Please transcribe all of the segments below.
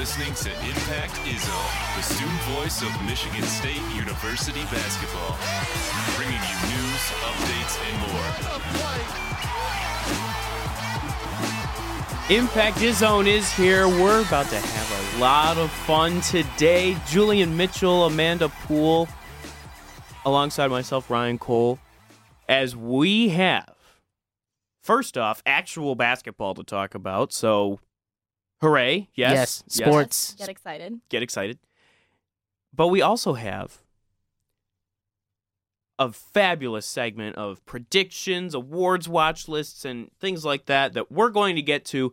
listening to Impact Zone, the student voice of Michigan State University basketball, bringing you news, updates, and more. Impact Zone is here. We're about to have a lot of fun today. Julian Mitchell, Amanda Poole, alongside myself, Ryan Cole, as we have, first off, actual basketball to talk about. So, hooray. Yes. Yes, sports. Get excited. Get excited. But we also have a fabulous segment of predictions, awards watch lists, and things like that that we're going to get to.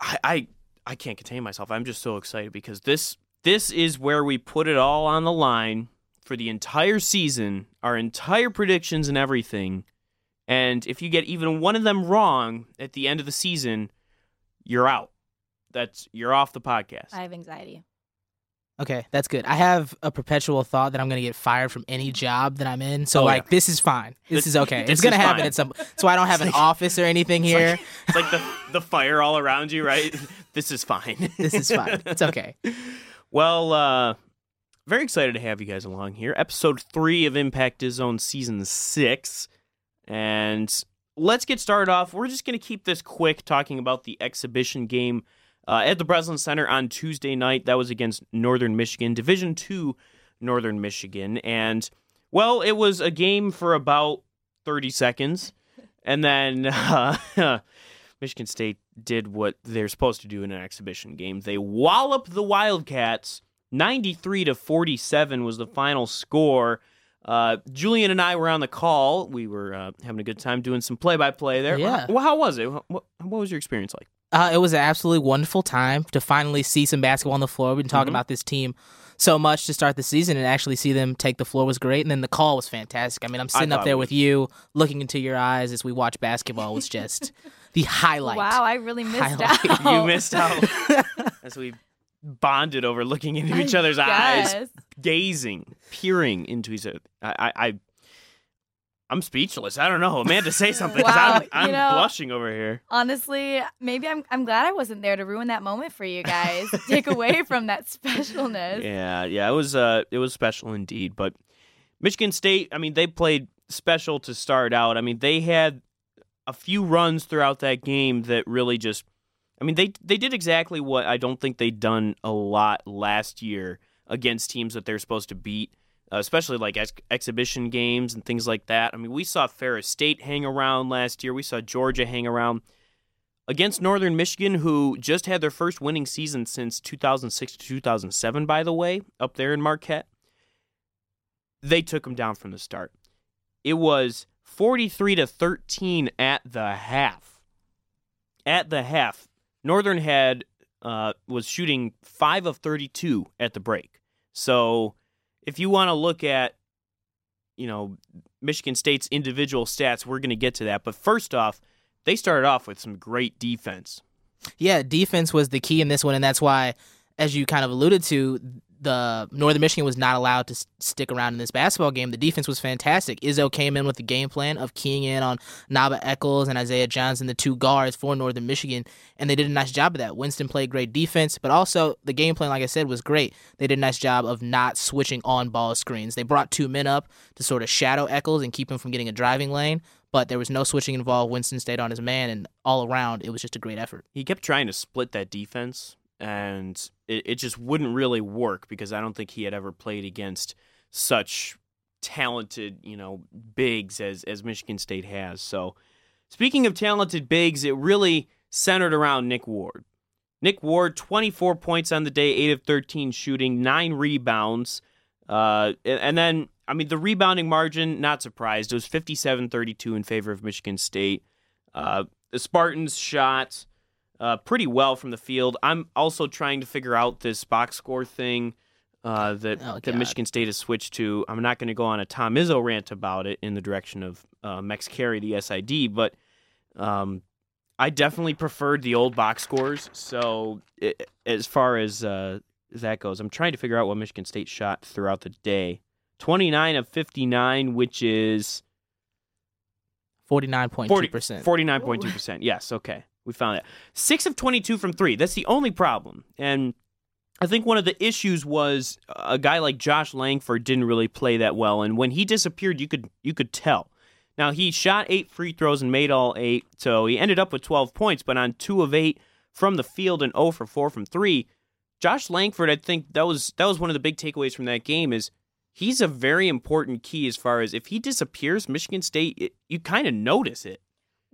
I, I I can't contain myself. I'm just so excited because this this is where we put it all on the line for the entire season, our entire predictions and everything. And if you get even one of them wrong at the end of the season, you're out. That's you're off the podcast. I have anxiety. Okay, that's good. I have a perpetual thought that I'm going to get fired from any job that I'm in. So Oh, like yeah. this is fine. This This- is okay. this it's going to happen fine. at some so I don't have an office or anything It's here. like- It's like the the fire all around you, right? This is fine. this is fine. It's okay. Well, uh very excited to have you guys along here. Episode three of Impact Zone season six. And let's get started off. We're just gonna keep this quick, talking about the exhibition game uh, at the Breslin Center on Tuesday night. That was against Northern Michigan, Division Two Northern Michigan. And well, it was a game for about 30 seconds. And then uh, Michigan State did what they're supposed to do in an exhibition game. They wallop the Wildcats. 93 to 47 was the final score. Uh, Julian and I were on the call. We were uh, having a good time doing some play-by-play there. Yeah. Well, how was it? What, what was your experience like? Uh, it was an absolutely wonderful time to finally see some basketball on the floor. We've been talking Mhm. about this team so much to start the season and actually see them take the floor was great. And then the call was fantastic. I mean, I'm sitting up there with you, looking into your eyes as we watch basketball was just the highlight. Wow, I really missed Highlight. out. You missed out as we bonded over looking into each other's eyes, gazing, peering into each other. I, I, I I'm speechless. I don't know, Amanda, say something Wow, I'm, I'm know- blushing over here. Honestly, maybe I'm I'm glad I wasn't there to ruin that moment for you guys. Take away from that specialness. Yeah, yeah, it was uh, it was special indeed. But Michigan State, I mean, they played special to start out. I mean, they had a few runs throughout that game that really just, I mean, they they did exactly what I don't think they'd done a lot last year against teams that they're supposed to beat, especially like ex- exhibition games and things like that. I mean, we saw Ferris State hang around last year. We saw Georgia hang around against Northern Michigan, who just had their first winning season since 2006 to 2007, by the way, up there in Marquette. They took them down from the start. It was 43 to 13 at the half. At the half, Northern had uh, was shooting five of 32 at the break. So, if you want to look at, you know, Michigan State's individual stats, we're going to get to that. But first off, they started off with some great defense. Yeah, defense was the key in this one, and that's why, as you kind of alluded to, the Northern Michigan was not allowed to stick around in this basketball game. The defense was fantastic. Izzo came in with the game plan of keying in on Naba Echols and Isaiah Johnson, the two guards for Northern Michigan, and they did a nice job of that. Winston played great defense, but also the game plan, like I said, was great. They did a nice job of not switching on ball screens. They brought two men up to sort of shadow Echols and keep him from getting a driving lane, but there was no switching involved. Winston stayed on his man, and all around, it was just a great effort. He kept trying to split that defense, and it, it just wouldn't really work because I don't think he had ever played against such talented, you know, bigs as as Michigan State has. So, speaking of talented bigs, it really centered around Nick Ward. Nick Ward, 24 points on the day, 8 of 13 shooting, 9 rebounds. Uh, and, then, I mean, the rebounding margin, not surprised. It was 57 32 in favor of Michigan State. Uh, the Spartans shot uh, pretty well from the field. I'm also trying to figure out this box score thing uh, that, Oh, that Michigan State has switched to. I'm not going to go on a Tom Izzo rant about it in the direction of uh, Mex Carey, the SID, but um, I definitely preferred the old box scores. So i as far as uh, that goes, I'm trying to figure out what Michigan State shot throughout the day. 29 of 59, which is 49.2%. 49.2%. Yes, okay. We found that. Six of 22 from three. That's the only problem. And I think one of the issues was a guy like Josh Langford didn't really play that well. And when he disappeared, you could you could tell. Now he shot eight free throws and made all eight, so he ended up with 12 points. But on two of eight from the field and 0 for four from three, Josh Langford, I think that was that was one of the big takeaways from that game is he's a very important key as far as if he disappears, Michigan State, it, you kind of notice it.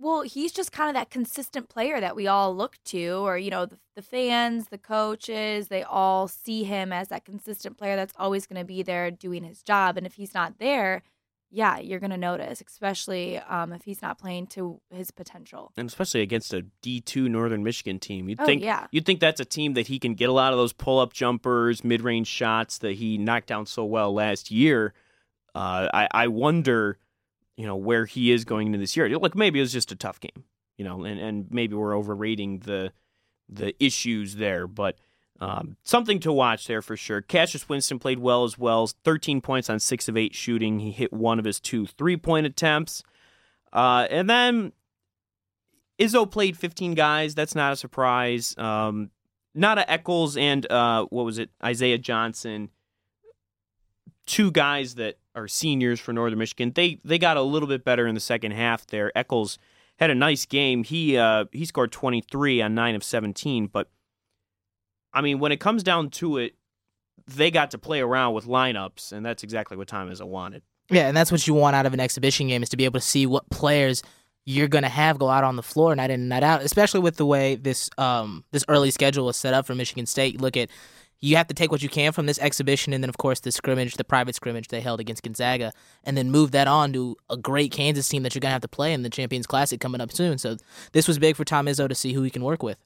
Well, he's just kind of that consistent player that we all look to, or, you know, the, the fans, the coaches, they all see him as that consistent player that's always going to be there doing his job. And if he's not there, yeah, you're going to notice, especially um, if he's not playing to his potential. And especially against a D2 Northern Michigan team. You'd Oh, think yeah. you'd think that's a team that he can get a lot of those pull-up jumpers, mid-range shots that he knocked down so well last year. Uh, I, I wonder, you know, where he is going into this year. Look, maybe it was just a tough game, you know, and, and maybe we're overrating the the issues there, but um, something to watch there for sure. Cassius Winston played well as well. 13 points on six of eight shooting. He hit one of his two three point attempts. Uh, and then Izzo played 15 guys. That's not a surprise. Um, Naba Echols and uh, what was it? Isaiah Johnson, two guys that are seniors for Northern Michigan. They they got a little bit better in the second half there. Echols had a nice game. He uh, he scored 23 on 9 of 17, but I mean, when it comes down to it, they got to play around with lineups, and that's exactly what Izzo wanted. Yeah, and that's what you want out of an exhibition game is to be able to see what players you're going to have go out on the floor night in and night out, especially with the way this um this early schedule is set up for Michigan State. You look at you have to take what you can from this exhibition and then of course the scrimmage, the private scrimmage they held against Gonzaga and then move that on to a great Kansas team that you're going to have to play in the Champions Classic coming up soon. So this was big for Tom Izzo to see who he can work with.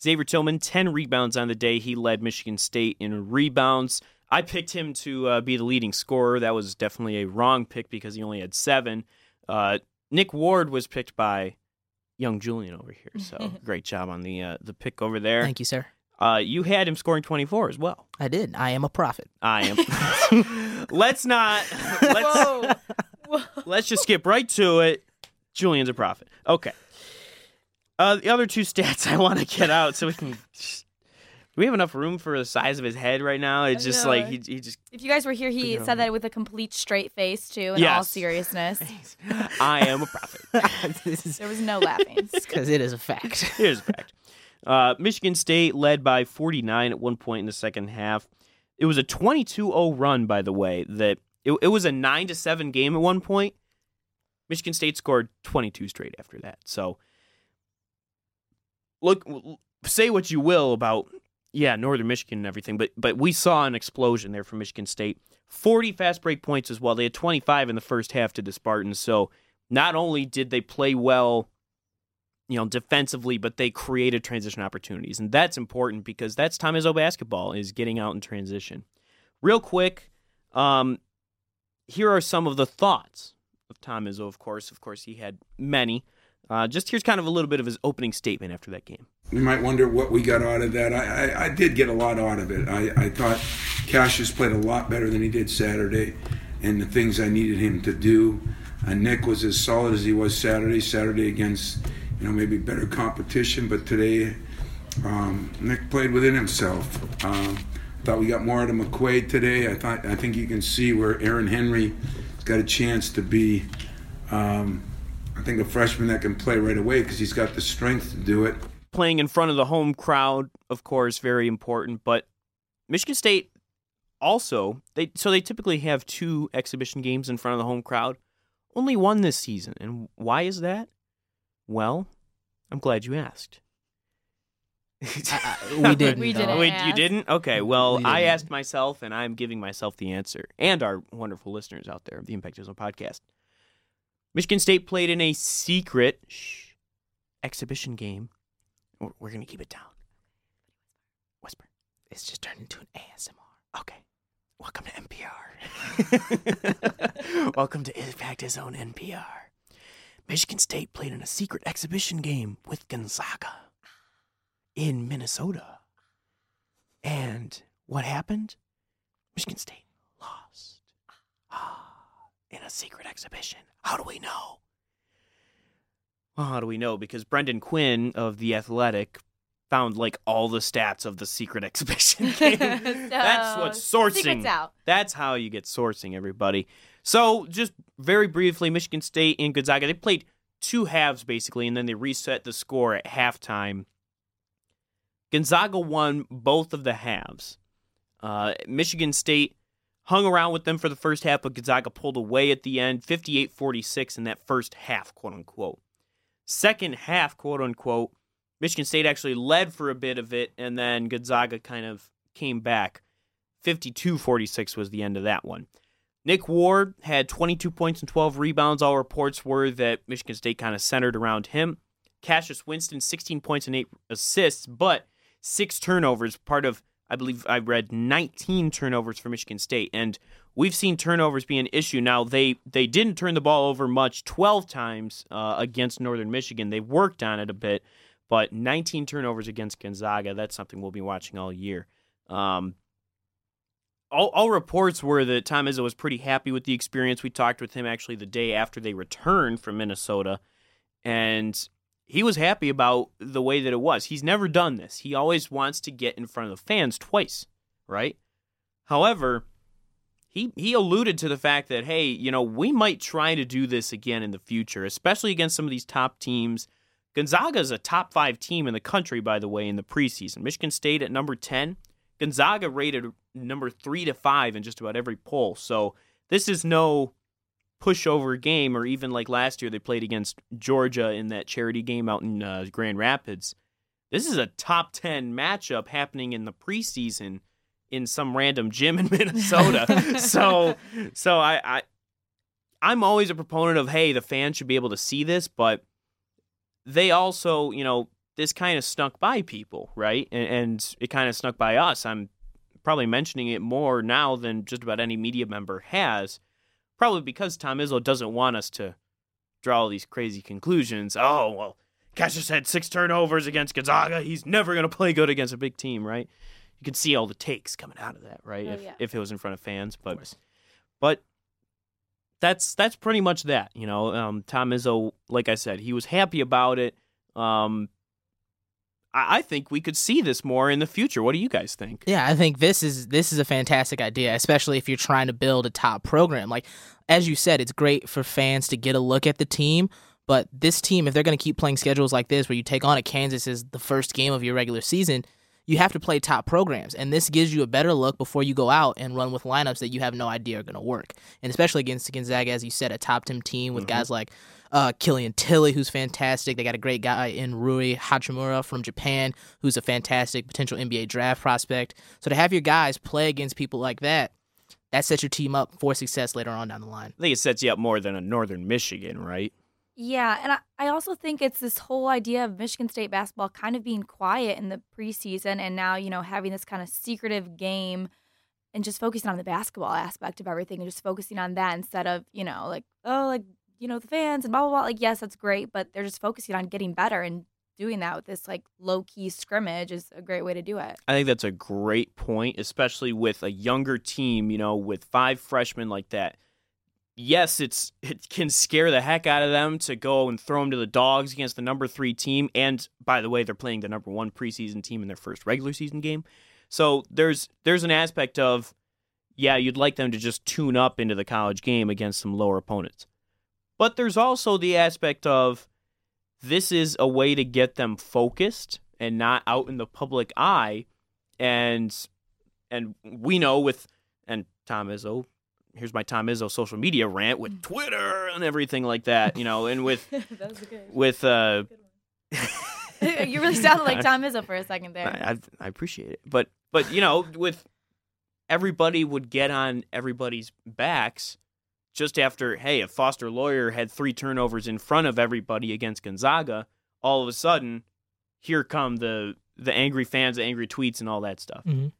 Xavier Tillman, 10 rebounds on the day. He led Michigan State in rebounds. I picked him to uh, be the leading scorer. That was definitely a wrong pick because he only had seven. Uh, Nick Ward was picked by young Julian over here. So great job on the uh, the pick over there. Thank you, sir. Uh, you had him scoring 24 as well. I did. I am a prophet. I am. let's not. Let's, Whoa. Whoa. let's just skip right to it. Julian's a prophet. Okay. Uh, the other two stats I want to get out so we can. Do we have enough room for the size of his head right now? It's just know. like he, he just. If you guys were here, he Yeah. said that with a complete straight face, too, in all seriousness. I am a prophet. There was no laughing. because it is a fact. It is a fact. Uh, Michigan State led by 49 at one point in the second half. It was a 22-0 run, by the way. That it, it was a nine to seven game at one point. Michigan State scored 22 straight after that. So, look, say what you will about yeah Northern Michigan and everything, but but we saw an explosion there from Michigan State. 40 fast break points as well. They had 25 in the first half to the Spartans. So not only did they play well you know, defensively, but they created transition opportunities. And that's important because that's Tom Izzo basketball is getting out in transition. Real quick, um, here are some of the thoughts of Tom Izzo, of course. Of course, he had many. Uh, just here's kind of a little bit of his opening statement after that game. You might wonder what we got out of that. I, I, I did get a lot out of it. I, I thought Cassius played a lot better than he did Saturday, and the things I needed him to do. Uh, Nick was as solid as he was Saturday. Saturday against, you know, maybe better competition, but today um, Nick played within himself. Um, thought we got more out of McQuaid today. I thought I think you can see where Aaron Henry has got a chance to be. Um, I think a freshman that can play right away because he's got the strength to do it. Playing in front of the home crowd, of course, very important. But Michigan State also they so they typically have two exhibition games in front of the home crowd. Only one this season, and why is that? Well, I'm glad you asked. I- I- we didn't. We didn't. Wait, you didn't? Okay. Well, We I didn't. asked myself, and I'm giving myself the answer, and our wonderful listeners out there of the Impact Zone podcast. Michigan State played in a secret shh, exhibition game. We're, we're going to keep it down. Whisper. It's just turned into an ASMR. Okay. Welcome to NPR. Welcome to Impact Zone NPR. Michigan State played in a secret exhibition game with Gonzaga in Minnesota. And what happened? Michigan State lost. Ah, in a secret exhibition. How do we know? Well, how do we know? Because Brendan Quinn of The Athletic found like all the stats of the secret exhibition game. That's what sourcing. Out. That's how you get sourcing, everybody. So, just very briefly, Michigan State and Gonzaga, they played two halves basically, and then they reset the score at halftime. Gonzaga won both of the halves. Uh, Michigan State hung around with them for the first half, but Gonzaga pulled away at the end, 58 46 in that first half, quote unquote. Second half, quote unquote, Michigan State actually led for a bit of it, and then Gonzaga kind of came back. 52 46 was the end of that one. Nick Ward had 22 points and 12 rebounds. All reports were that Michigan State kind of centered around him. Cassius Winston, 16 points and 8 assists, but six turnovers, part of, I believe I read 19 turnovers for Michigan State. And we've seen turnovers be an issue. Now, they, they didn't turn the ball over much 12 times uh, against Northern Michigan. They worked on it a bit, but 19 turnovers against Gonzaga, that's something we'll be watching all year. Um, all, all reports were that Tom Izzo was pretty happy with the experience. We talked with him actually the day after they returned from Minnesota, and he was happy about the way that it was. He's never done this. He always wants to get in front of the fans twice, right? However, he he alluded to the fact that hey, you know, we might try to do this again in the future, especially against some of these top teams. Gonzaga is a top five team in the country, by the way, in the preseason. Michigan State at number ten. Gonzaga rated number three to five in just about every poll. So this is no pushover game, or even like last year they played against Georgia in that charity game out in uh, Grand Rapids. This is a top ten matchup happening in the preseason in some random gym in Minnesota. so, so I, I, I'm always a proponent of hey, the fans should be able to see this, but they also, you know, this kind of snuck by people, right? And, and it kind of snuck by us. I'm probably mentioning it more now than just about any media member has, probably because Tom Izzo doesn't want us to draw all these crazy conclusions. Oh, well, Cassius had six turnovers against Gonzaga. He's never going to play good against a big team, right? You can see all the takes coming out of that, right? Oh, if, yeah. if it was in front of fans, but but that's that's pretty much that. You know, um, Tom Izzo, like I said, he was happy about it. Um, I, think we could see this more in the future. What do you guys think? Yeah, I think this is this is a fantastic idea, especially if you're trying to build a top program. Like as you said, it's great for fans to get a look at the team. But this team, if they're going to keep playing schedules like this, where you take on a Kansas as the first game of your regular season, you have to play top programs, and this gives you a better look before you go out and run with lineups that you have no idea are going to work. And especially against Gonzaga, as you said, a top ten team with mm-hmm. guys like uh, Killian Tilly, who's fantastic. They got a great guy in Rui Hachimura from Japan, who's a fantastic potential NBA draft prospect. So to have your guys play against people like that, that sets your team up for success later on down the line. I think it sets you up more than a Northern Michigan, right? Yeah, and I, I also think it's this whole idea of Michigan State basketball kind of being quiet in the preseason and now, you know, having this kind of secretive game and just focusing on the basketball aspect of everything and just focusing on that instead of, you know, like, oh, like, you know, the fans and blah, blah, blah. Like, yes, that's great, but they're just focusing on getting better and doing that with this, like, low key scrimmage is a great way to do it. I think that's a great point, especially with a younger team, you know, with five freshmen like that. Yes, it's it can scare the heck out of them to go and throw them to the dogs against the number three team. And by the way, they're playing the number one preseason team in their first regular season game. So there's there's an aspect of yeah, you'd like them to just tune up into the college game against some lower opponents. But there's also the aspect of this is a way to get them focused and not out in the public eye and and we know with and Tom Izzo here's my Tom Izzo social media rant with Twitter and everything like that, you know, and with that was a good with uh You really sounded like Tom Izzo for a second there. I, I I appreciate it. But but you know, with everybody would get on everybody's backs just after hey, if Foster Loyer had three turnovers in front of everybody against Gonzaga, all of a sudden, here come the the angry fans, the angry tweets and all that stuff. Mhm.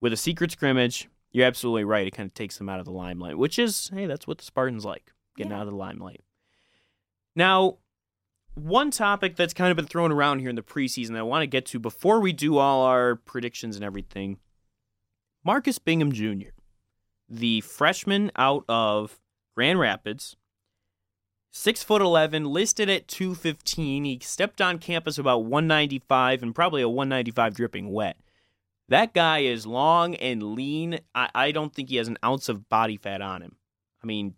With a secret scrimmage, you're absolutely right. It kind of takes them out of the limelight, which is hey, that's what the Spartans like, getting Yeah. out of the limelight. Now, one topic that's kind of been thrown around here in the preseason that I want to get to before we do all our predictions and everything Marcus Bingham Jr., the freshman out of Grand Rapids, Six foot eleven, listed at two fifteen. He stepped on campus about one ninety five and probably a one ninety five dripping wet. That guy is long and lean. I, I don't think he has an ounce of body fat on him. I mean,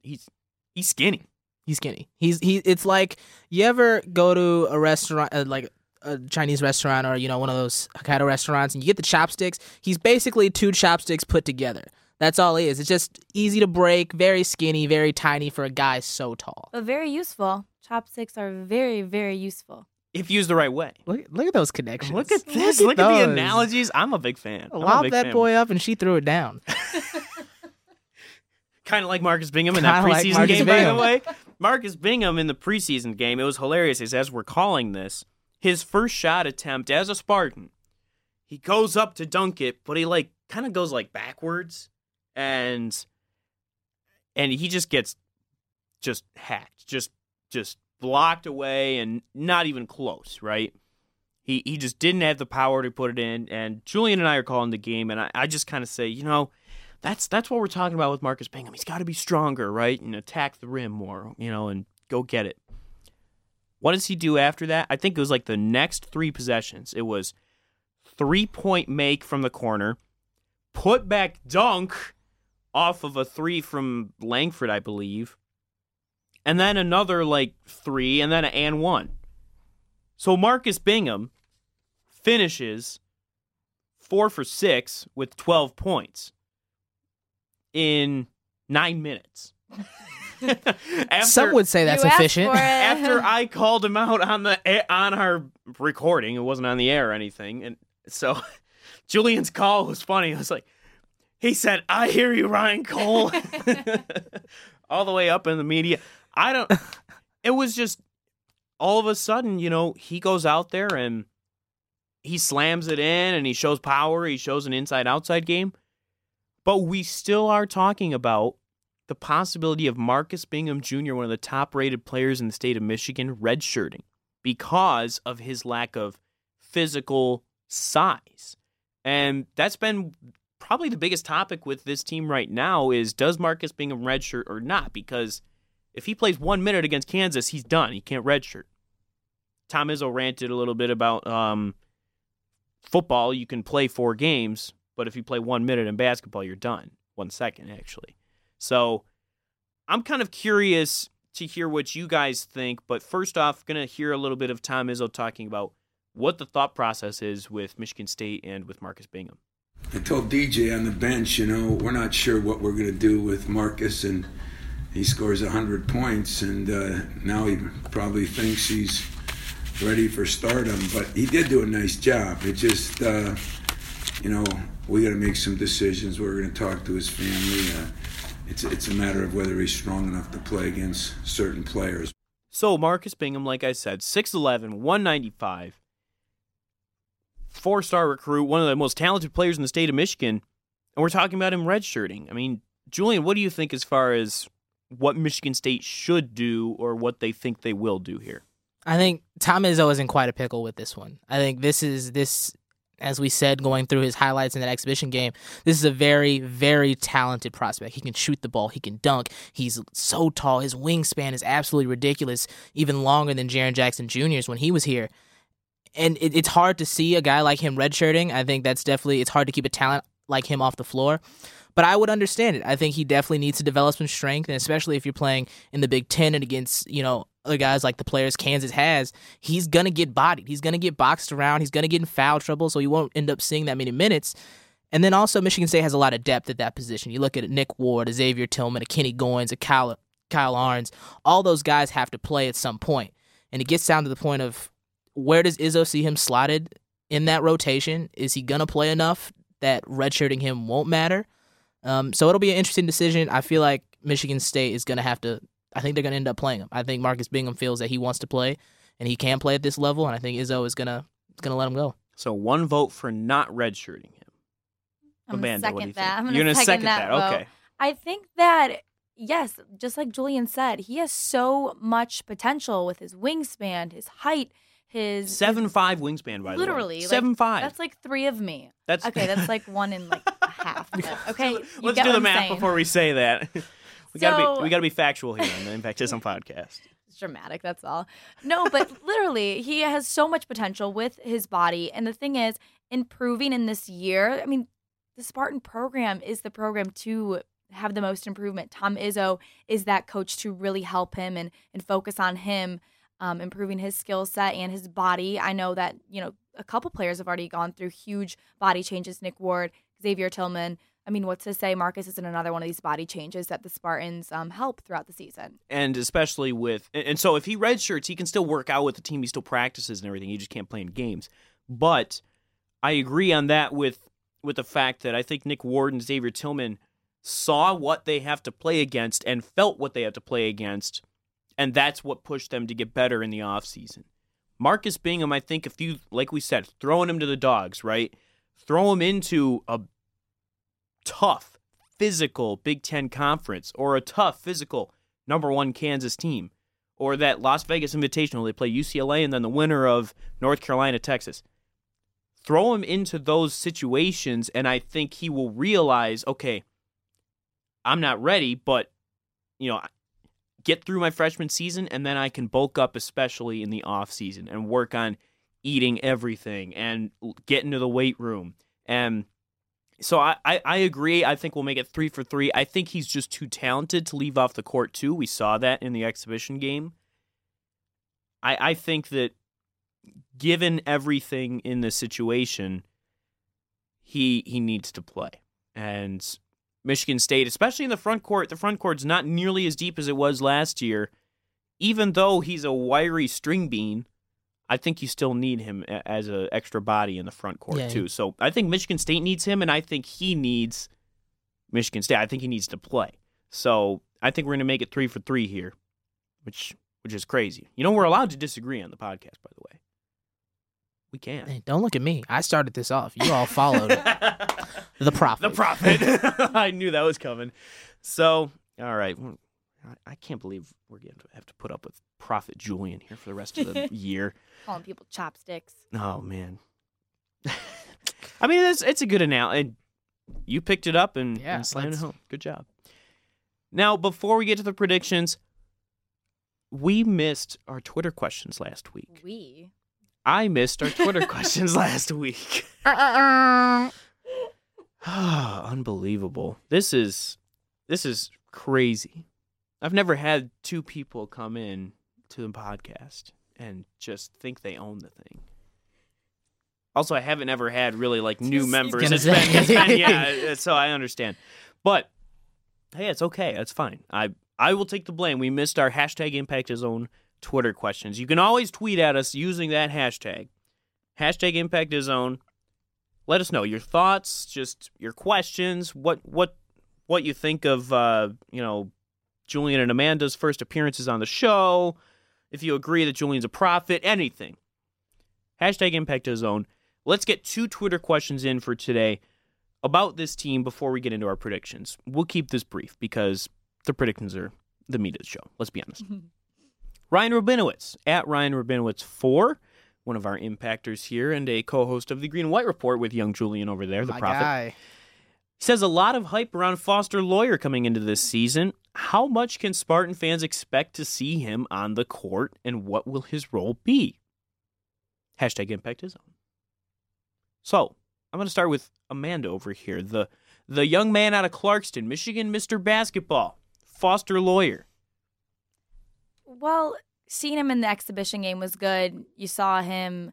he's he's skinny. He's skinny. He's he. It's like you ever go to a restaurant, uh, like a Chinese restaurant, or you know one of those Hokkaido restaurants, and you get the chopsticks. He's basically two chopsticks put together. That's all he is. It's just easy to break, very skinny, very tiny for a guy so tall. But very useful. Chopsticks are very, very useful. If used the right way. Look, look at those connections. Look at this. Look Look, at at, the analogies. I'm a big fan. I'm Lob big that fan. boy up, and she threw it down. Kind of like Marcus Bingham in that Kinda like preseason Marcus game, by Bingham. the way. Marcus Bingham in the preseason game, it was hilarious. Is as we're calling this, his first shot attempt as a Spartan, he goes up to dunk it, but he like kind of goes like backwards, and and he just gets just hacked, just just blocked away, and not even close. Right? He he just didn't have the power to put it in. And Julian and I are calling the game, and I, I just kind of say, you know that's that's what we're talking about with Marcus Bingham. He's got to be stronger, right, and attack the rim more, you know, and go get it. What does he do after that? I think it was like the next three possessions. It was three point make from the corner, put back dunk off of a three from Langford, I believe, and then another like three, and then an and one. So Marcus Bingham finishes four for six with 12 points in nine minutes. after, Some would say that's efficient. after I called him out on the eh, on our recording, it wasn't on the air or anything, and so Julian's call was funny. I was like, he said, "I hear you, Ryan Cole," all the way up in the media. I don't. It was just all of a sudden, you know, he goes out there and he slams it in, and he shows power. He shows an inside-outside game, but we still are talking about the possibility of Marcus Bingham Jr., one of the top rated players in the state of Michigan, redshirting because of his lack of physical size. And that's been probably the biggest topic with this team right now is does Marcus Bingham redshirt or not? Because if he plays one minute against Kansas, he's done. He can't redshirt. Tom Izzo ranted a little bit about um, football. You can play four games, but if you play one minute in basketball, you're done. One second, actually. So I'm kind of curious to hear what you guys think. But first off, going to hear a little bit of Tom Izzo talking about what the thought process is with Michigan State and with Marcus Bingham. I told DJ on the bench, you know, we're not sure what we're going to do with Marcus, and he scores 100 points, and uh, now he probably thinks he's ready for stardom. But he did do a nice job. It just, uh, you know, we got to make some decisions. We're going to talk to his family. Uh, it's, it's a matter of whether he's strong enough to play against certain players. So Marcus Bingham, like I said, 6'11", 195, four-star recruit, one of the most talented players in the state of Michigan, and we're talking about him redshirting. I mean, Julian, what do you think as far as what Michigan State should do or what they think they will do here? I think Tom Izzo is in quite a pickle with this one. I think this is this, as we said, going through his highlights in that exhibition game. This is a very, very talented prospect. He can shoot the ball. He can dunk. He's so tall. His wingspan is absolutely ridiculous, even longer than Jaren Jackson Jr.'s when he was here. And it, it's hard to see a guy like him redshirting. I think that's definitely it's hard to keep a talent like him off the floor. But I would understand it. I think he definitely needs to develop some strength, and especially if you're playing in the Big Ten and against you know other guys like the players Kansas has, he's gonna get bodied. He's gonna get boxed around. He's gonna get in foul trouble, so he won't end up seeing that many minutes. And then also Michigan State has a lot of depth at that position. You look at Nick Ward, a Xavier Tillman, a Kenny Goins, a Kyle Kyle Ahrens. All those guys have to play at some point, and it gets down to the point of where does Izzo see him slotted in that rotation? Is he gonna play enough that redshirting him won't matter? Um, so it'll be an interesting decision. I feel like Michigan State is gonna have to. I think they're gonna end up playing him. I think Marcus Bingham feels that he wants to play and he can play at this level, and I think Izzo is gonna is gonna let him go. So one vote for not redshirting him. I'm gonna Amanda, what do you second think? that. I'm You're gonna gonna second, second that. that. vote. Okay. I think that yes, just like Julian said, he has so much potential with his wingspan, his height, his Seven five wingspan by literally the way. like, Seven five. That's like three of me. That's Okay, that's like one in like a half. Okay, you Let's do the math saying. before we say that. We gotta be we gotta be factual here on the Impact Zone podcast. It's dramatic, that's all. No, but literally, he has so much potential with his body. And the thing is, improving in this year, I mean, the Spartan program is the program to have the most improvement. Tom Izzo is that coach to really help him and, and focus on him, um, improving his skill set and his body. I know that, you know, a couple players have already gone through huge body changes Nick Ward, Xavier Tillman. I mean, what's to say Marcus isn't another one of these body changes that the Spartans um, help throughout the season? and especially with and so if he redshirts, he can still work out with the team. He still practices and everything. He just can't play in games. But I agree on that with with the fact that I think Nick Ward and Xavier Tillman saw what they have to play against and felt what they have to play against, and that's what pushed them to get better in the offseason. Marcus Bingham, I think if you like we said, throwing him to the dogs, right? Throw him into a tough, physical Big Ten conference or a tough, physical number one Kansas team or that Las Vegas Invitational. They play UCLA and then the winner of North Carolina, Texas. Throw him into those situations, and I think he will realize okay, I'm not ready, but, you know, get through my freshman season, and then I can bulk up, especially in the off season, and work on eating everything and get into the weight room. And so I, I, I agree. I think we'll make it three for three. I think he's just too talented to leave off the court too. We saw that in the exhibition game. I I think that given everything in the situation, he he needs to play. And Michigan State, especially in the front court, the front court's not nearly as deep as it was last year. Even though he's a wiry string bean, I think you still need him as an extra body in the front court Yeah. too. So I think Michigan State needs him, and I think he needs Michigan State. I think he needs to play. So I think we're going to make it three for three here, which which is crazy. You know, we're allowed to disagree on the podcast, by the way. We can. Hey, don't look at me. I started this off. You all followed the prophet. The prophet. I knew that was coming. So, all right. I- I can't believe we're going to have to put up with Prophet Julian here for the rest of the year. Calling people chopsticks. Oh man. I mean, it's it's a good analogy. You picked it up and, Yeah, and slammed it home. Good job. Now, before we get to the predictions, we missed our Twitter questions last week. We. I missed our Twitter questions last week. Unbelievable. This is this is crazy. I've never had two people come in to the podcast and just think they own the thing. Also, I haven't ever had really like new Just- members. It's been, it's been- yeah, uh, so I understand. But hey, it's okay. It's fine. I I will take the blame. We missed our hashtag Impact Zone Twitter questions. You can always tweet at us using that hashtag. Hashtag Impact Zone. Let us know your thoughts, just your questions, what what what you think of uh, you know, Julian and Amanda's first appearances on the show. If you agree that Julian's a prophet, anything. Hashtag Impact Zone. Let's get two Twitter questions in for today about this team before we get into our predictions. We'll keep this brief because the predictions are the meat of the show. Let's be honest. Ryan Rubinowitz at Ryan Rubinowitz four, one of our impactors here and a co-host of the Green and White Report with young Julian over there, the My prophet. guy. Says a lot of hype around Foster Loyer coming into this season. How much can Spartan fans expect to see him on the court, and what will his role be? Hashtag Impact Zone. So I'm going to start with Amanda over here, the the young man out of Clarkston, Michigan, Mr. Basketball, Foster Loyer. Well, seeing him in the exhibition game was good. You saw him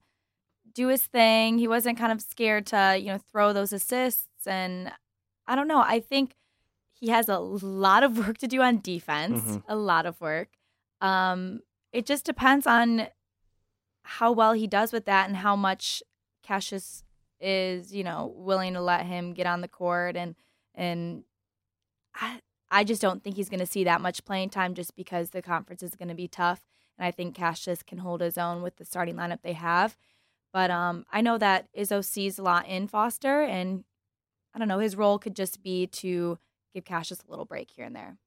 do his thing. He wasn't kind of scared to, you know, throw those assists. And I don't know. I think he has a lot of work to do on defense, Mhm. a lot of work. Um, it just depends on how well he does with that and how much Cassius is, you know, willing to let him get on the court and and I I just don't think he's going to see that much playing time just because the conference is going to be tough. And I think Cassius can hold his own with the starting lineup they have. But um, I know that Izzo sees a lot in Foster, and I don't know, his role could just be to give Cassius a little break here and there.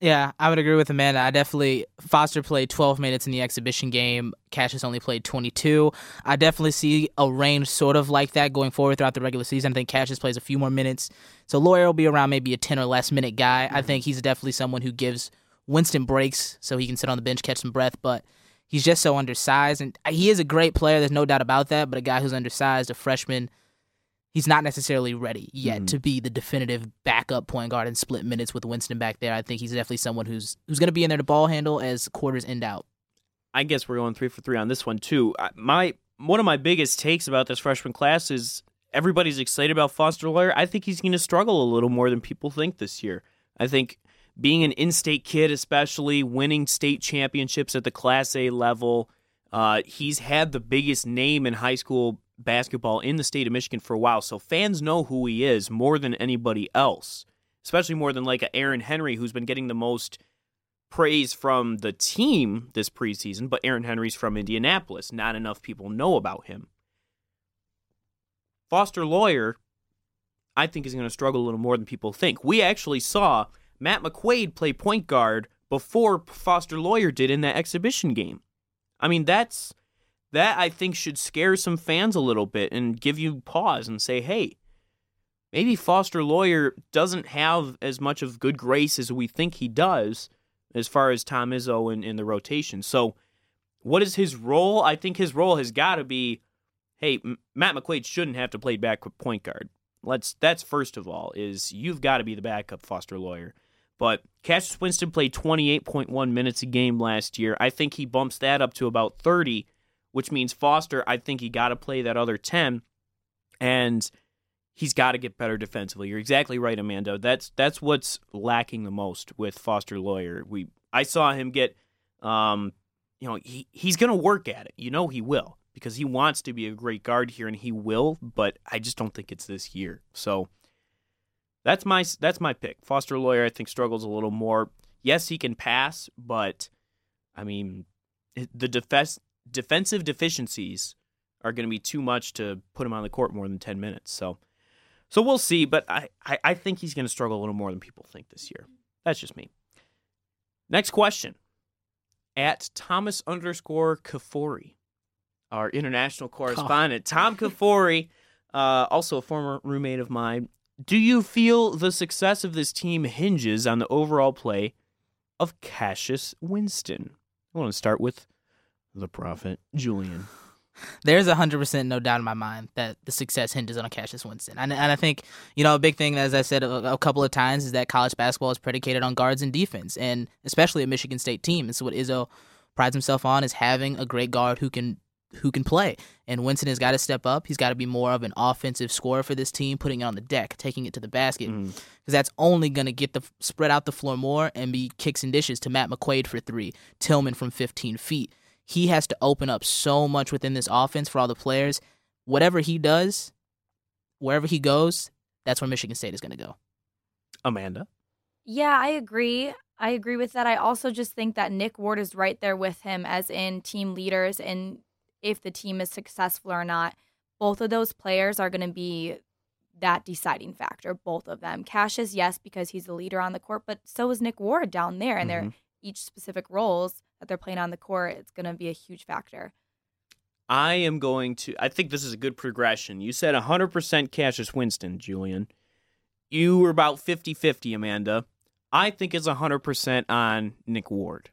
Yeah, I would agree with Amanda. I definitely Foster played 12 minutes in the exhibition game. Cassius only played 22. I definitely see a range sort of like that going forward throughout the regular season. I think Cassius plays a few more minutes, so Loyer will be around maybe a 10 or less minute guy. I think he's definitely someone who gives Winston breaks so he can sit on the bench, catch some breath, but he's just so undersized, and he is a great player. There's no doubt about that. But a guy who's undersized, a freshman he's not necessarily ready yet Mm-hmm. to be the definitive backup point guard and split minutes with Winston back there. I think he's definitely someone who's who's going to be in there to ball handle as quarters end out. I guess we're going three for three on this one too. My one of my biggest takes about this freshman class is everybody's excited about Foster Loyer. I think he's going to struggle a little more than people think this year. I think being an in-state kid, especially winning state championships at the Class A level, uh, he's had the biggest name in high school basketball in the state of Michigan for a while. So fans know who he is more than anybody else, especially more than like a Aaron Henry, who's been getting the most praise from the team this preseason, but Aaron Henry's from Indianapolis. Not enough people know about him. Foster Loyer, I think, is going to struggle a little more than people think. We actually saw Matt McQuaid play point guard before Foster Loyer did in that exhibition game. I mean, that's that I think should scare some fans a little bit and give you pause and say, hey, maybe Foster Loyer doesn't have as much of good grace as we think he does as far as Tom Izzo in, in the rotation. So, what is his role? I think his role has got to be, hey, Matt McQuaid shouldn't have to play back point guard. Let's that's first of all is you've got to be the backup Foster Loyer. But Cassius Winston played 28.1 minutes a game last year. I think he bumps that up to about 30, which means Foster, I think he got to play that other 10 and he's got to get better defensively. You're exactly right, Amanda. That's that's what's lacking the most with Foster Loyer. We I saw him get um you know, he he's going to work at it. You know he will because he wants to be a great guard here and he will, but I just don't think it's this year. So that's my that's my pick. Foster Loyer I think struggles a little more. Yes, he can pass, but I mean the defense defensive deficiencies are going to be too much to put him on the court more than 10 minutes. So so we'll see, but I, I, I think he's going to struggle a little more than people think this year. That's just me. Next question. At Thomas underscore Kafori, our international correspondent, Tom Kafori, uh, also a former roommate of mine. Do you feel the success of this team hinges on the overall play of Cassius Winston? I want to start with the prophet, Julian. There's a hundred percent no doubt in my mind that the success hinges on Cassius Winston, and, and I think you know a big thing, as I said a, a couple of times, is that college basketball is predicated on guards and defense, and especially a Michigan State team. It's what Izzo prides himself on is having a great guard who can who can play. And Winston has got to step up. He's got to be more of an offensive scorer for this team, putting it on the deck, taking it to the basket, mm-hmm. because that's only going to get the spread out the floor more and be kicks and dishes to Matt McQuaid for three, Tillman from 15 feet. He has to open up so much within this offense for all the players. Whatever he does, wherever he goes, that's where Michigan State is going to go. Amanda. Yeah, I agree. I agree with that. I also just think that Nick Ward is right there with him as in team leaders and if the team is successful or not. Both of those players are going to be that deciding factor, both of them. Cassius, yes, because he's the leader on the court, but so is Nick Ward down there, and they're mm-hmm. each specific roles that they're playing on the court. It's going to be a huge factor. I am going to. I think this is a good progression. You said 100% Cassius Winston, Julian. You were about 50 50, Amanda. I think it's 100% on Nick Ward.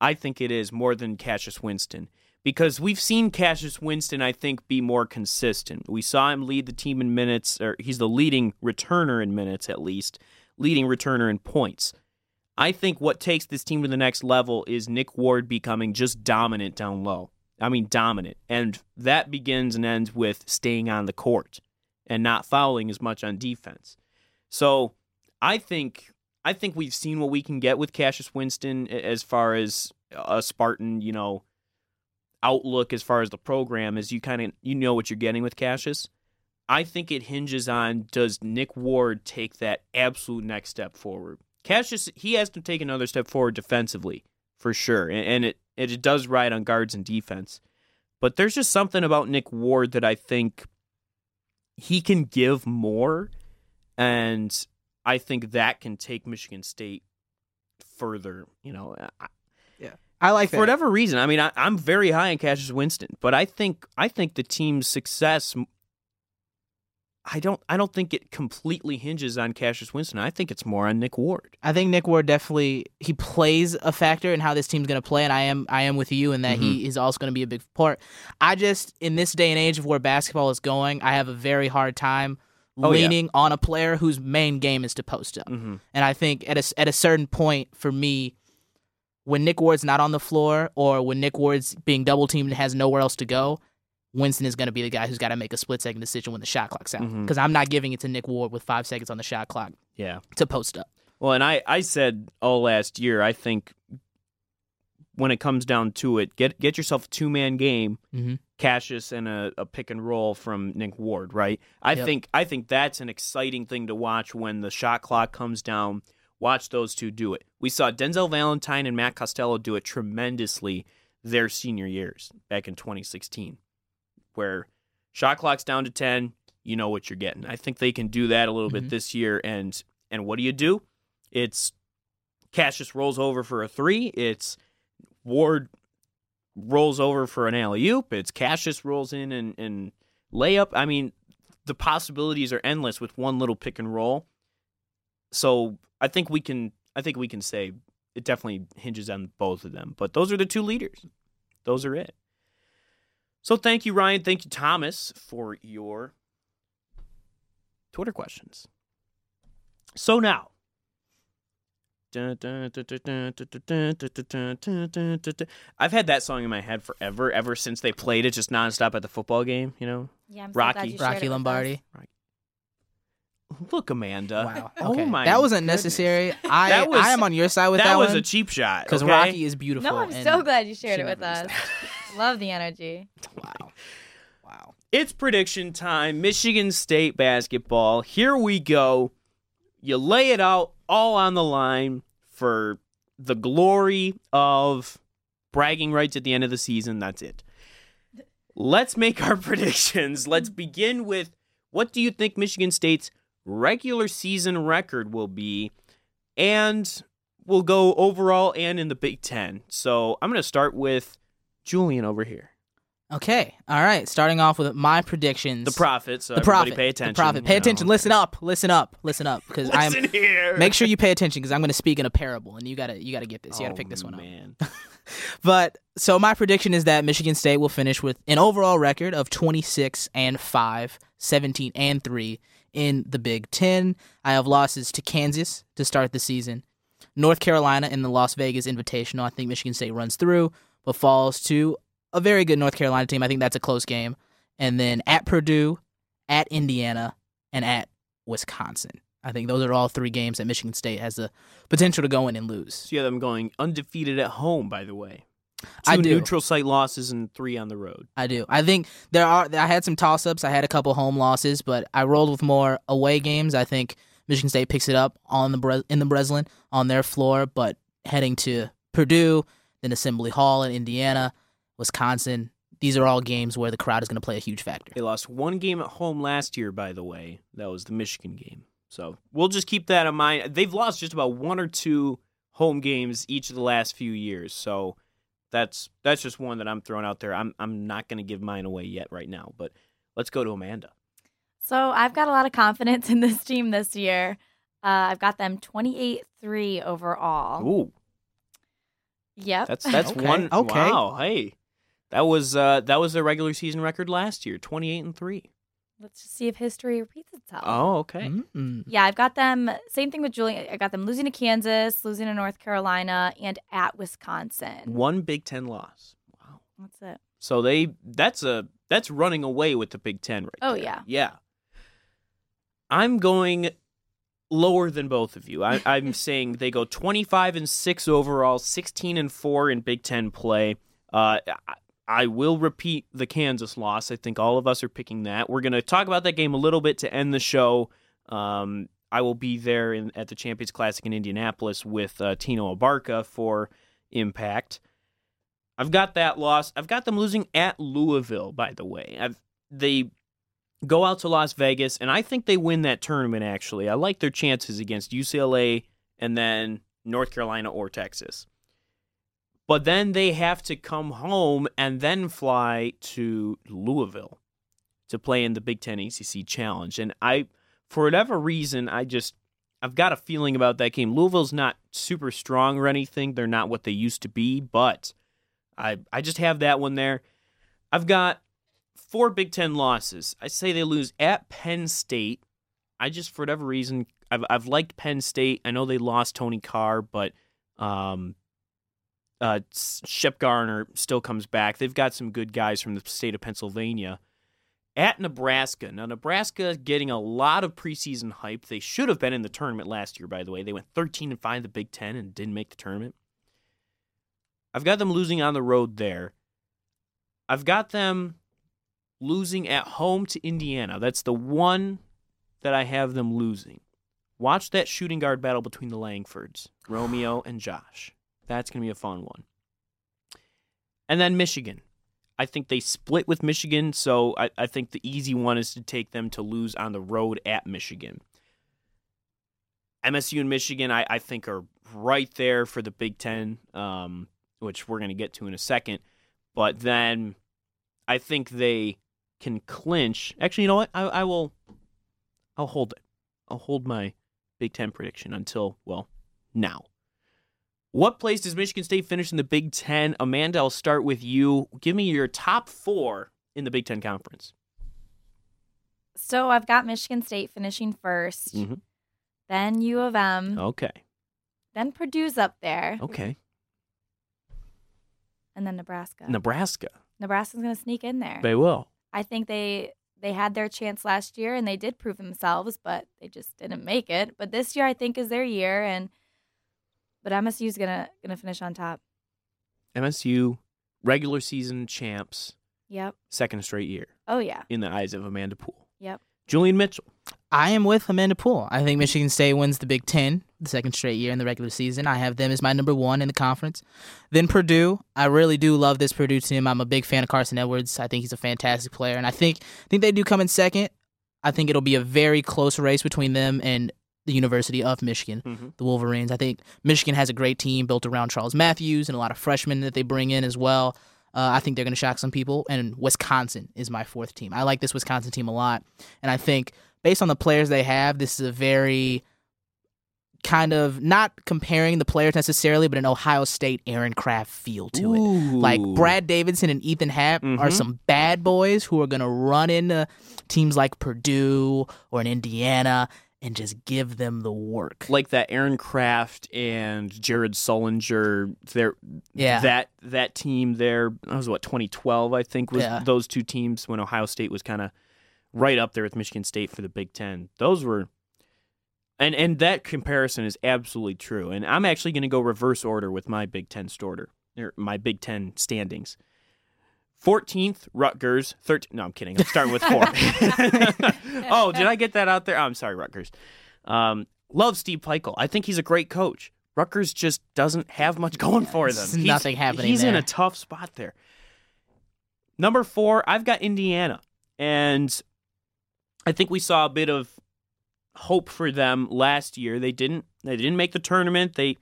I think it is more than Cassius Winston because we've seen Cassius Winston, I think, be more consistent. We saw him lead the team in minutes, or he's the leading returner in minutes at least, leading returner in points. I think what takes this team to the next level is Nick Ward becoming just dominant down low. I mean, dominant. And that begins and ends with staying on the court and not fouling as much on defense. So I think I think we've seen what we can get with Cassius Winston as far as a Spartan, you know, outlook as far as the program is you kind of you know what you're getting with Cassius. I think it hinges on does Nick Ward take that absolute next step forward. Cassius he has to take another step forward defensively for sure, and, and it it does ride on guards and defense. But there's just something about Nick Ward that I think he can give more, and I think that can take Michigan State further. You know, I, I like for that. whatever reason. I mean, I, I'm very high on Cassius Winston, but I think I think the team's success. I don't. I don't think it completely hinges on Cassius Winston. I think it's more on Nick Ward. I think Nick Ward definitely he plays a factor in how this team's going to play, and I am I am with you in that he is also going to be a big part. I just in this day and age of where basketball is going, I have a very hard time Oh, yeah. leaning on a player whose main game is to post up, Mm-hmm. and I think at a at a certain point for me. When Nick Ward's not on the floor, or when Nick Ward's being double teamed and has nowhere else to go, Winston is going to be the guy who's got to make a split second decision when the shot clock's out. Because I'm not giving it to Nick Ward with five seconds on the shot clock Yeah. to post up. Well, and I, I said all last year, I think when it comes down to it, get get yourself a two man game, Mm-hmm. Cassius and a, a pick and roll from Nick Ward, right? I Yep. think I think that's an exciting thing to watch when the shot clock comes down. Watch those two do it. We saw Denzel Valentine and Matt Costello do it tremendously their senior years back in 2016, where shot clock's down to 10, you know what you're getting. I think they can do that a little bit Mhm. this year. And and what do you do? It's Cassius rolls over for a three. It's Ward rolls over for an alley oop. It's Cassius rolls in and, and layup. I mean, the possibilities are endless with one little pick and roll. So I think we can I think we can say it definitely hinges on both of them. But those are the two leaders. Those are it. So thank you, Ryan. Thank you, Thomas, for your Twitter questions. So now. I've had that song in my head forever, ever since they played it just nonstop at the football game, you know? Yeah, I'm so Rocky. glad you Rocky it with Lombardi. Look, Amanda. Wow. Oh my that wasn't goodness. necessary. I was- I am on your side with that, that, was one a cheap shot. because okay? Rocky is beautiful. No, I'm and- so glad you shared it with us. Love the energy. Wow. Wow. It's prediction time. Michigan State basketball. Here we go. You lay it out all on the line for the glory of bragging rights at the end of the season. That's it. Let's make our predictions. Let's begin with what do you think Michigan State's regular season record will be? And we'll go overall and in the Big Ten. So I'm going to start with Julian over here. Okay. All right. Starting off with my predictions. The prophet. So The everybody prophet. pay attention. The prophet. Pay you know. attention. Listen up. Listen up. Listen up. Because I'm. Listen here. Make sure you pay attention because I'm going to speak in a parable, and you gotta you gotta get this. You gotta Oh, pick this oh, one up. man. But so my prediction is that Michigan State will finish with an overall record of 26 and 5, 17 and 3 in the Big 10. I have losses to Kansas to start the season. North Carolina in the Las Vegas Invitational. I think Michigan State runs through, but falls to a very good North Carolina team. I think that's a close game. And then at Purdue, at Indiana, and at Wisconsin. I think those are all three games that Michigan State has the potential to go in and lose. So you have them going undefeated at home, by the way. Two I do. neutral site losses and three on the road. I do. I think there are. I had some toss ups. I had a couple home losses, but I rolled with more away games. I think Michigan State picks it up on the Bre- in the Breslin on their floor, but heading to Purdue, then Assembly Hall in Indiana, Wisconsin. These are all games where the crowd is going to play a huge factor. They lost one game at home last year, by the way. That was the Michigan game. So we'll just keep that in mind. They've lost just about one or two home games each of the last few years. So that's that's just one that I'm throwing out there. I'm I'm not going to give mine away yet right now, but let's go to Amanda. So I've got a lot of confidence in this team this year. Uh, I've got them 28-3 overall. Ooh, Yep. that's that's Okay, one. okay. Wow, hey, that was uh that was their regular season record last year, 28 and three. Let's just see if history repeats itself. Oh, okay. Mm. Yeah, I've got them. Same thing with Julian. I got them losing to Kansas, losing to North Carolina, and at Wisconsin. One Big Ten loss. Wow. That's it. So they that's a that's running away with the Big Ten right Oh, there. yeah. Yeah. I'm going lower than both of you. I, I'm saying they go 25 and six overall, 16 and four in Big Ten play. Uh, I, I will repeat the Kansas loss. I think all of us are picking that. We're going to talk about that game a little bit to end the show. Um, I will be there in, at the Champions Classic in Indianapolis with uh, Tino Abarca for Impact. I've got that loss. I've got them losing at Louisville, by the way. I've they go out to Las Vegas, and I think they win that tournament. Actually, I like their chances against UCLA and then North Carolina or Texas. But then they have to come home and then fly to Louisville to play in the Big Ten ACC Challenge. And I, for whatever reason, I just I've got a feeling about that game. Louisville's not super strong or anything. They're not what they used to be, but I I just have that one there. I've got four Big Ten losses. I say they lose at Penn State. I just for whatever reason I've I've liked Penn State. I know they lost Tony Carr, but um, uh, Shep Garner still comes back. They've got some good guys from the state of Pennsylvania. At Nebraska. Now, Nebraska getting a lot of preseason hype. They should have been in the tournament last year, by the way. They went 13 and 5 in the Big Ten and didn't make the tournament. I've got them losing on the road there. I've got them losing at home to Indiana. That's the one that I have them losing. Watch that shooting guard battle between the Langfords, Romeo and Josh. That's going to be a fun one. And then Michigan. I think they split with Michigan, so I, I, think the easy one is to take them to lose on the road at Michigan. MSU and Michigan, I, I think, are right there for the Big Ten, um, which we're going to get to in a second. But then I think they can clinch. Actually, you know what? I, I will. I'll hold it. I'll hold my Big Ten prediction until well now. What place does Michigan State finish in the Big Ten? Amanda, I'll start with you. Give me your top four in the Big Ten Conference. So I've got Michigan State finishing 1st mm-hmm. then U of M. Okay. Then Purdue's up there. Okay. And then Nebraska. Nebraska. Nebraska's going to sneak in there. They will. I think they they had their chance last year and they did prove themselves, but they just didn't make it. But this year I think is their year and but MSU's gonna gonna finish on top. MSU regular season champs. Yep. Second straight year. Oh yeah. In the eyes of Amanda Poole. Yep. Julian Mitchell. I am with Amanda Poole. I think Michigan State wins the Big Ten the second straight year in the regular season. I have them as my number one in the conference. Then Purdue. I really do love this Purdue team. I'm a big fan of Carson Edwards. I think he's a fantastic player, and I think I think they do come in second. I think it'll be a very close race between them and the University of Michigan, mm-hmm. the Wolverines. I think Michigan has a great team built around Charles Matthews and a lot of freshmen that they bring in as well. Uh, I think they're going to shock some people. And Wisconsin is my fourth team. I like this Wisconsin team a lot. And I think based on the players they have, this is a very kind of not comparing the players necessarily, but an Ohio State Aaron Craft feel to it. Ooh. Like Brad Davison and Ethan Happ Mhm. are some bad boys who are going to run into teams like Purdue or in Indiana and just give them the work. Like that Aaron Craft and Jared Sullinger, their Yeah. that that team there. That was what 2012, I think, was Yeah. those two teams when Ohio State was kind of right up there with Michigan State for the Big Ten. Those were, and and that comparison is absolutely true. And I'm actually going to go reverse order with my Big Ten starter, or my Big Ten standings. 14th, Rutgers. 13. No, I'm kidding. I'm starting with four. oh, did I get that out there? Oh, I'm sorry, Rutgers. Um, love Steve Pikiell. I think he's a great coach. Rutgers just doesn't have much going for them. He's- nothing happening He's in a tough spot there. Number four, I've got Indiana. And I think we saw a bit of hope for them last year. They didn't they didn't make the tournament. They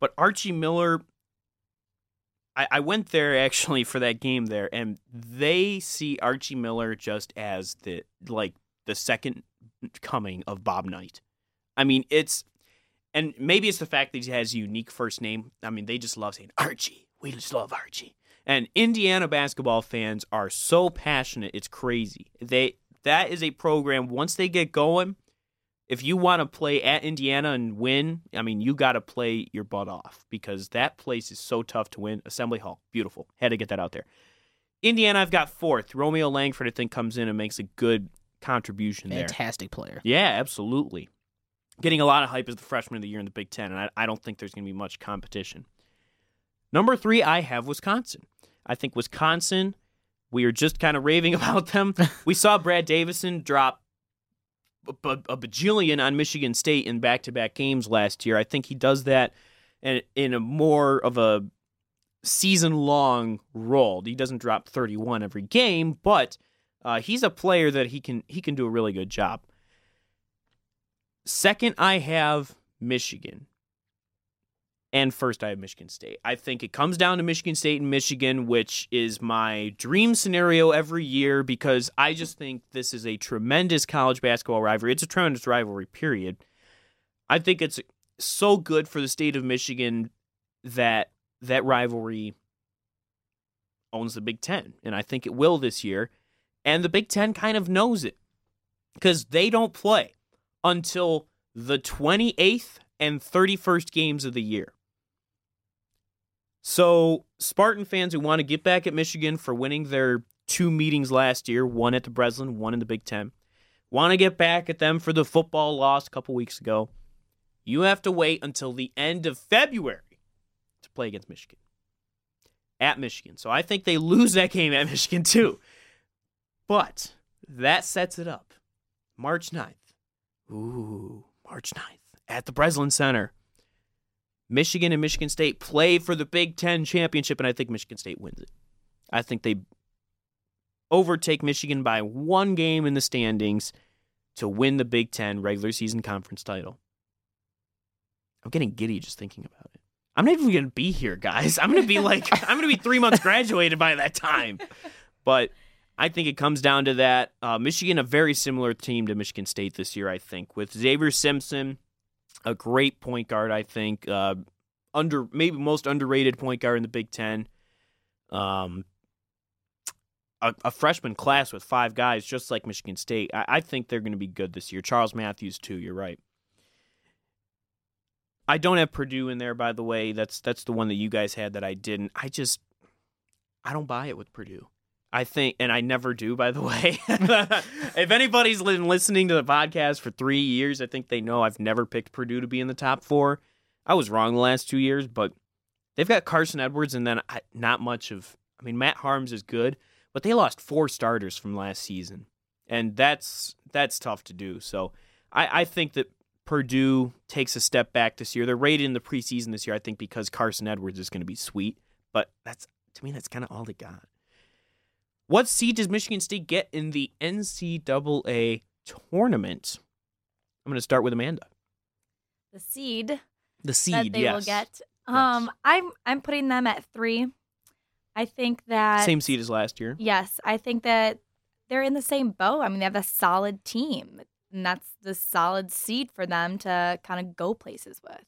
but Archie Miller I, I went there actually for that game there, and they see Archie Miller just as the like the second coming of Bob Knight. I mean, it's and maybe it's the fact that he has a unique first name. I mean, they just love saying Archie. We just love Archie. And Indiana basketball fans are so passionate, it's crazy. They that is a program once they get going, if you want to play at Indiana and win, I mean, you got to play your butt off because that place is so tough to win. Assembly Hall, beautiful. Had to get that out there. Indiana, I've got fourth. Romeo Langford, I think, comes in and makes a good contribution there. Fantastic player. Yeah, absolutely. Getting a lot of hype as the freshman of the year in the Big Ten, and I, I don't think there's going to be much competition. Number three, I have Wisconsin. I think Wisconsin, we are just kind of raving about them. we saw Brad Davison drop a, bajillion on Michigan State in back to back games last year. I think he does that in, a more of a season long role. He doesn't drop 31 every game, but uh, he's a player that he can he can do a really good job. Second, I have Michigan. And first, I have Michigan State. I think it comes down to Michigan State and Michigan, which is my dream scenario every year because I just think this is a tremendous college basketball rivalry. It's a tremendous rivalry, period. I think it's so good for the state of Michigan that that rivalry owns the Big Ten. And I think it will this year. And the Big Ten kind of knows it because they don't play until the 28th and 31st games of the year. So, Spartan fans who want to get back at Michigan for winning their two meetings last year, one at the Breslin, one in the Big Ten, want to get back at them for the football loss a couple weeks ago, you have to wait until the end of February to play against Michigan. At Michigan. So I think they lose that game at Michigan too. But that sets it up. March 9th. Ooh, March 9th at the Breslin Center. Michigan and Michigan State play for the Big Ten championship, and I think Michigan State wins it. I think they overtake Michigan by one game in the standings to win the Big Ten regular season conference title. I'm getting giddy just thinking about it. I'm not even going to be here, guys. I'm going to be like, I'm going to be three months graduated by that time. But I think it comes down to that. Uh, Michigan, a very similar team to Michigan State this year, I think, with Xavier Simpson, a great point guard, I think, uh, under maybe most underrated point guard in the Big Ten. Um, a, a, freshman class with five guys, just like Michigan State. I, I think they're going to be good this year. Charles Matthews too. You're right. I don't have Purdue in there, by the way. That's that's the one that you guys had that I didn't. I just I don't buy it with Purdue. I think, and I never do, by the way. if anybody's been listening to the podcast for three years, I think they know I've never picked Purdue to be in the top four. I was wrong the last two years, but they've got Carson Edwards and then not much of. I mean, Matt Haarms is good, but they lost four starters from last season, and that's that's tough to do. So I, I think that Purdue takes a step back this year. They're rated in the preseason this year, I think, because Carson Edwards is going to be sweet. But that's to me, that's kind of all they got. What seed does Michigan State get in the NCAA tournament? I'm going to start with Amanda. The seed. The seed. That they yes. will get. Um, yes. I'm I'm putting them at three. I think that same seed as last year. Yes, I think that they're in the same boat. I mean, they have a solid team, and that's the solid seed for them to kind of go places with.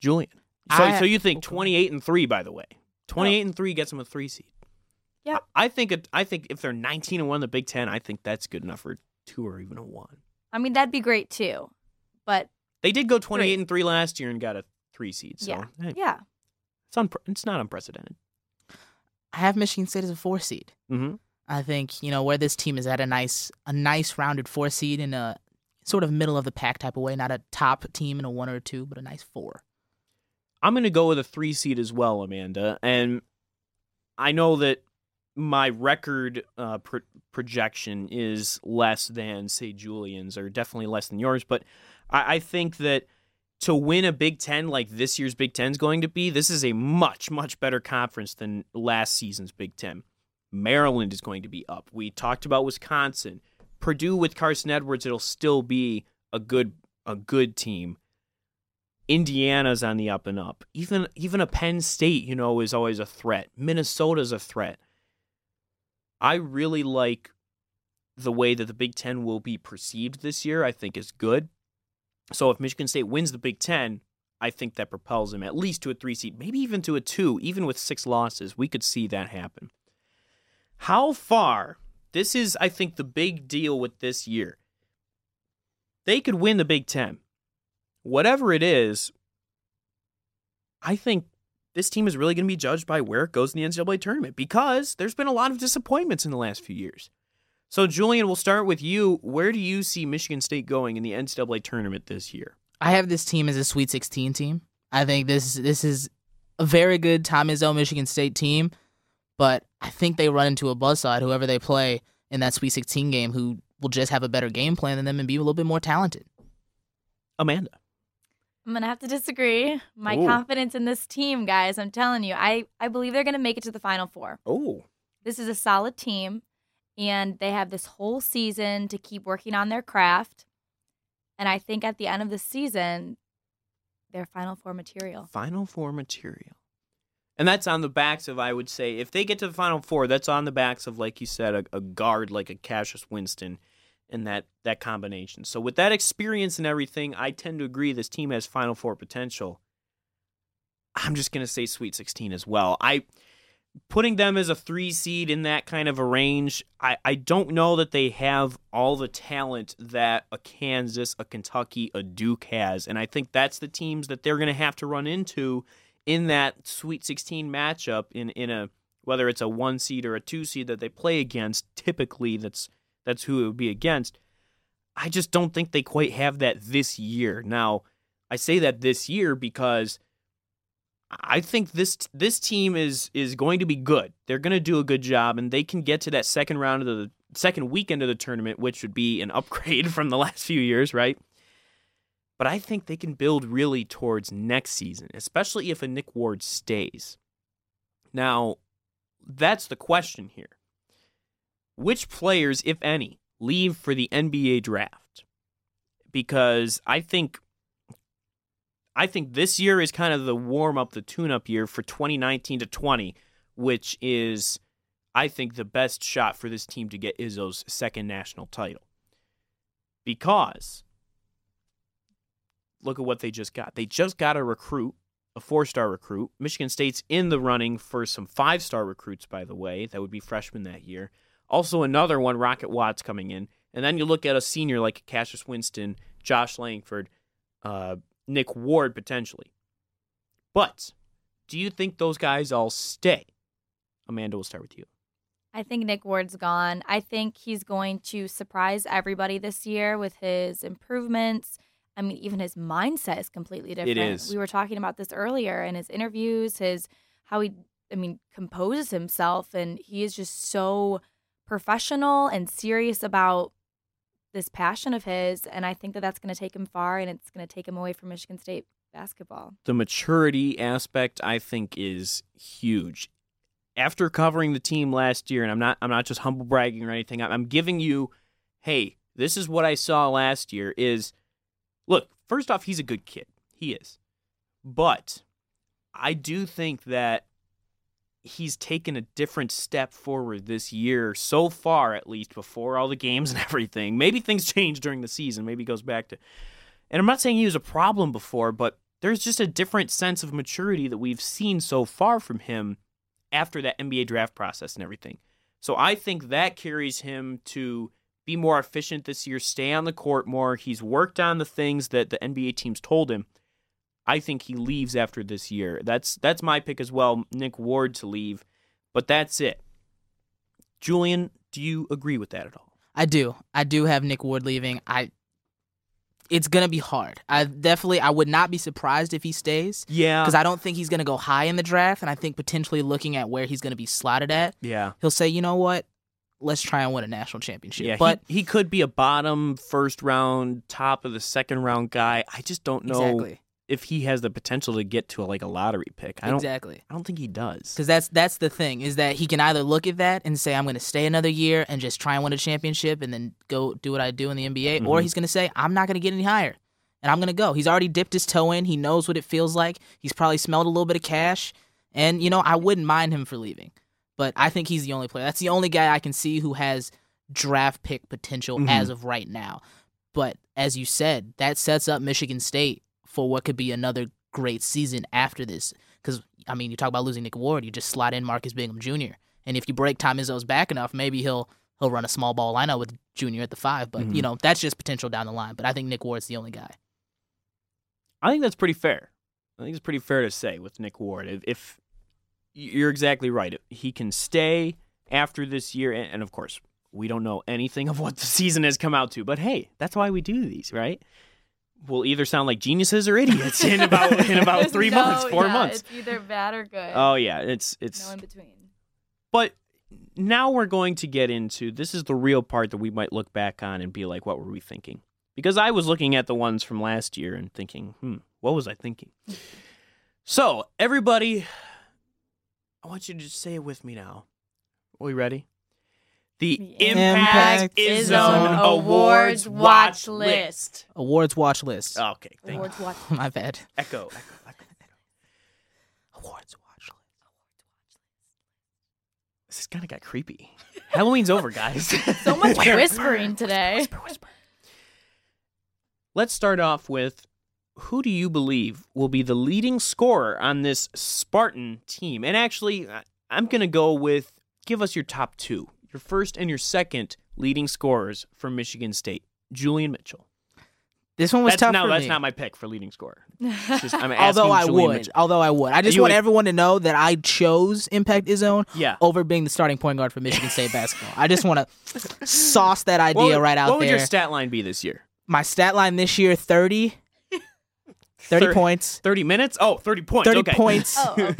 Julian, so I, so you think 28 and three? By the way, 28 oh. and three gets them a three seed. Yeah, I think it, I think if they're 19 and one in the Big Ten, I think that's good enough for two or even a one. I mean, that'd be great too, but they did go 28 three. and three last year and got a three seed. So yeah, hey, yeah, it's un- it's not unprecedented. I have Michigan State as a four seed. Mm-hmm. I think you know where this team is at a nice a nice rounded four seed in a sort of middle of the pack type of way, not a top team in a one or a two, but a nice four. I'm going to go with a three seed as well, Amanda, and I know that my record uh, pro- projection is less than say Julian's or definitely less than yours, but I, I think that to win a Big Ten like this year's Big Ten is going to be, this is a much much better conference than last season's Big Ten. Maryland is going to be up. We talked about Wisconsin, Purdue with Carson Edwards. It'll still be a good a good team. Indiana's on the up and up. Even even a Penn State, you know, is always a threat. Minnesota's a threat. I really like the way that the Big Ten will be perceived this year. I think is good. So if Michigan State wins the Big Ten, I think that propels them at least to a three seed, maybe even to a two, even with six losses. We could see that happen. How far? This is, I think, the big deal with this year. They could win the Big Ten. Whatever it is, I think this team is really going to be judged by where it goes in the NCAA tournament because there's been a lot of disappointments in the last few years. So, Julian, we'll start with you. Where do you see Michigan State going in the NCAA tournament this year? I have this team as a Sweet 16 team. I think this this is a very good Tom Izzo Michigan State team, but I think they run into a buzzsaw whoever they play in that Sweet 16 game who will just have a better game plan than them and be a little bit more talented. Amanda. I'm gonna have to disagree. My Ooh. confidence in this team, guys, I'm telling you, I, I believe they're gonna make it to the final four. Oh. This is a solid team, and they have this whole season to keep working on their craft. And I think at the end of the season, they're Final Four material. Final Four material. And that's on the backs of, I would say, if they get to the Final Four, that's on the backs of, like you said, a, a guard like a Cassius Winston and that, that combination. So, with that experience and everything, I tend to agree this team has Final Four potential. I'm just going to say Sweet 16 as well. I putting them as a three seed in that kind of a range, I, I don't know that they have all the talent that a Kansas, a Kentucky, a Duke has. And I think that's the teams that they're going to have to run into in that Sweet 16 matchup in, in a whether it's a one seed or a two seed that they play against, typically that's that's who it would be against. I just don't think they quite have that this year. Now, I say that this year because I think this this team is is going to be good. They're going to do a good job, and they can get to that second round of the second weekend of the tournament, which would be an upgrade from the last few years, right? But I think they can build really towards next season, especially if a Nick Ward stays. Now, that's the question here. Which players, if any, leave for the NBA draft? Because I think I think this year is kind of the warm up, the tune up year for 2019 to 20, which is, I think, the best shot for this team to get Izzo's second national title. Because look at what they just got. They just got a recruit, a four star recruit. Michigan State's in the running for some five star recruits, by the way. That would be freshmen that year. Also, another one, Rocket Watts, coming in. And then you look at a senior like Cassius Winston, Josh Langford, uh, Nick Ward potentially. But do you think those guys all stay? Amanda, we'll start with you. I think Nick Ward's gone. I think he's going to surprise everybody this year with his improvements. I mean, even his mindset is completely different. It is. We were talking about this earlier in his interviews, his how he I mean, composes himself and he is just so professional and serious about this passion of his and I think that that's going to take him far and it's going to take him away from Michigan State basketball. The maturity aspect I think is huge. After covering the team last year and I'm not I'm not just humble bragging or anything. I'm giving you hey, this is what I saw last year is look, first off he's a good kid. He is. But I do think that he's taken a different step forward this year so far at least before all the games and everything. Maybe things change during the season maybe he goes back to and i'm not saying he was a problem before but there's just a different sense of maturity that we've seen so far from him after that nba draft process and everything. So i think that carries him to be more efficient this year stay on the court more. He's worked on the things that the nba teams told him I think he leaves after this year. That's that's my pick as well, Nick Ward to leave. But that's it. Julian, do you agree with that at all? I do. I do have Nick Ward leaving. I it's gonna be hard. I definitely I would not be surprised if he stays. Yeah. Because I don't think he's gonna go high in the draft, and I think potentially looking at where he's gonna be slotted at, Yeah. he'll say, you know what, let's try and win a national championship. Yeah, but he, he could be a bottom first round, top of the second round guy. I just don't know exactly, if he has the potential to get to a, like a lottery pick. I don't. exactly. I don't think he does. Because that's that's the thing is that he can either look at that and say I'm going to stay another year and just try and win a championship and then go do what I do in the NBA, or Mhm. he's going to say I'm not going to get any higher and I'm going to go. He's already dipped his toe in. He knows what it feels like. He's probably smelled a little bit of cash, and you know I wouldn't mind him for leaving, but I think he's the only player. That's the only guy I can see who has draft pick potential Mhm. as of right now. But as you said, that sets up Michigan State for what could be another great season after this. Because I mean, you talk about losing Nick Ward, you just slot in Marcus Bingham Jr. And if you break Tom Izzo's back enough, maybe he'll he'll run a small ball lineup with Junior at the five. But Mhm. you know, that's just potential down the line. But I think Nick Ward's the only guy. I think that's pretty fair. I think it's pretty fair to say with Nick Ward. If, if you're exactly right, he can stay after this year, and, and of course, we don't know anything of what the season has come out to. But hey, that's why we do these, right? We'll either sound like geniuses or idiots in about in about three no- months, four yeah, months. It's either bad or good. Oh yeah, it's it's no in between. But now we're going to get into this is the real part that we might look back on and be like, what were we thinking? Because I was looking at the ones from last year and thinking, hmm, what was I thinking? so, everybody, I want you to just say it with me now. Are we ready? The, The Impact, Impact is Zone Zone Awards watch list. Awards watch list. Okay, thank Awards watch. My bad. you. Echo, echo, echo. Awards watch list. This has kind of got creepy. Halloween's over, guys. So much whispering today. Whisper, whisper. Let's start off with who do you believe will be the leading scorer on this Spartan team? And actually, I'm going to go with give us your top two, your first and your second leading scorers from Michigan State. Julian Mitchell. This one was That's, tough no, for that's me. not my pick for leading scorer. Just- I'm although asking I Julian would, Mitchell. although I would, I just You want would- everyone to know that I chose Impact Zone Yeah. over being the starting point guard for Michigan State basketball. I just want to sauce that idea would- right out there. What would there. your stat line be this year? My stat line this year 30, 30 Thir- points, 30 minutes? Oh, 30 points. 30 okay. points, Oh, okay.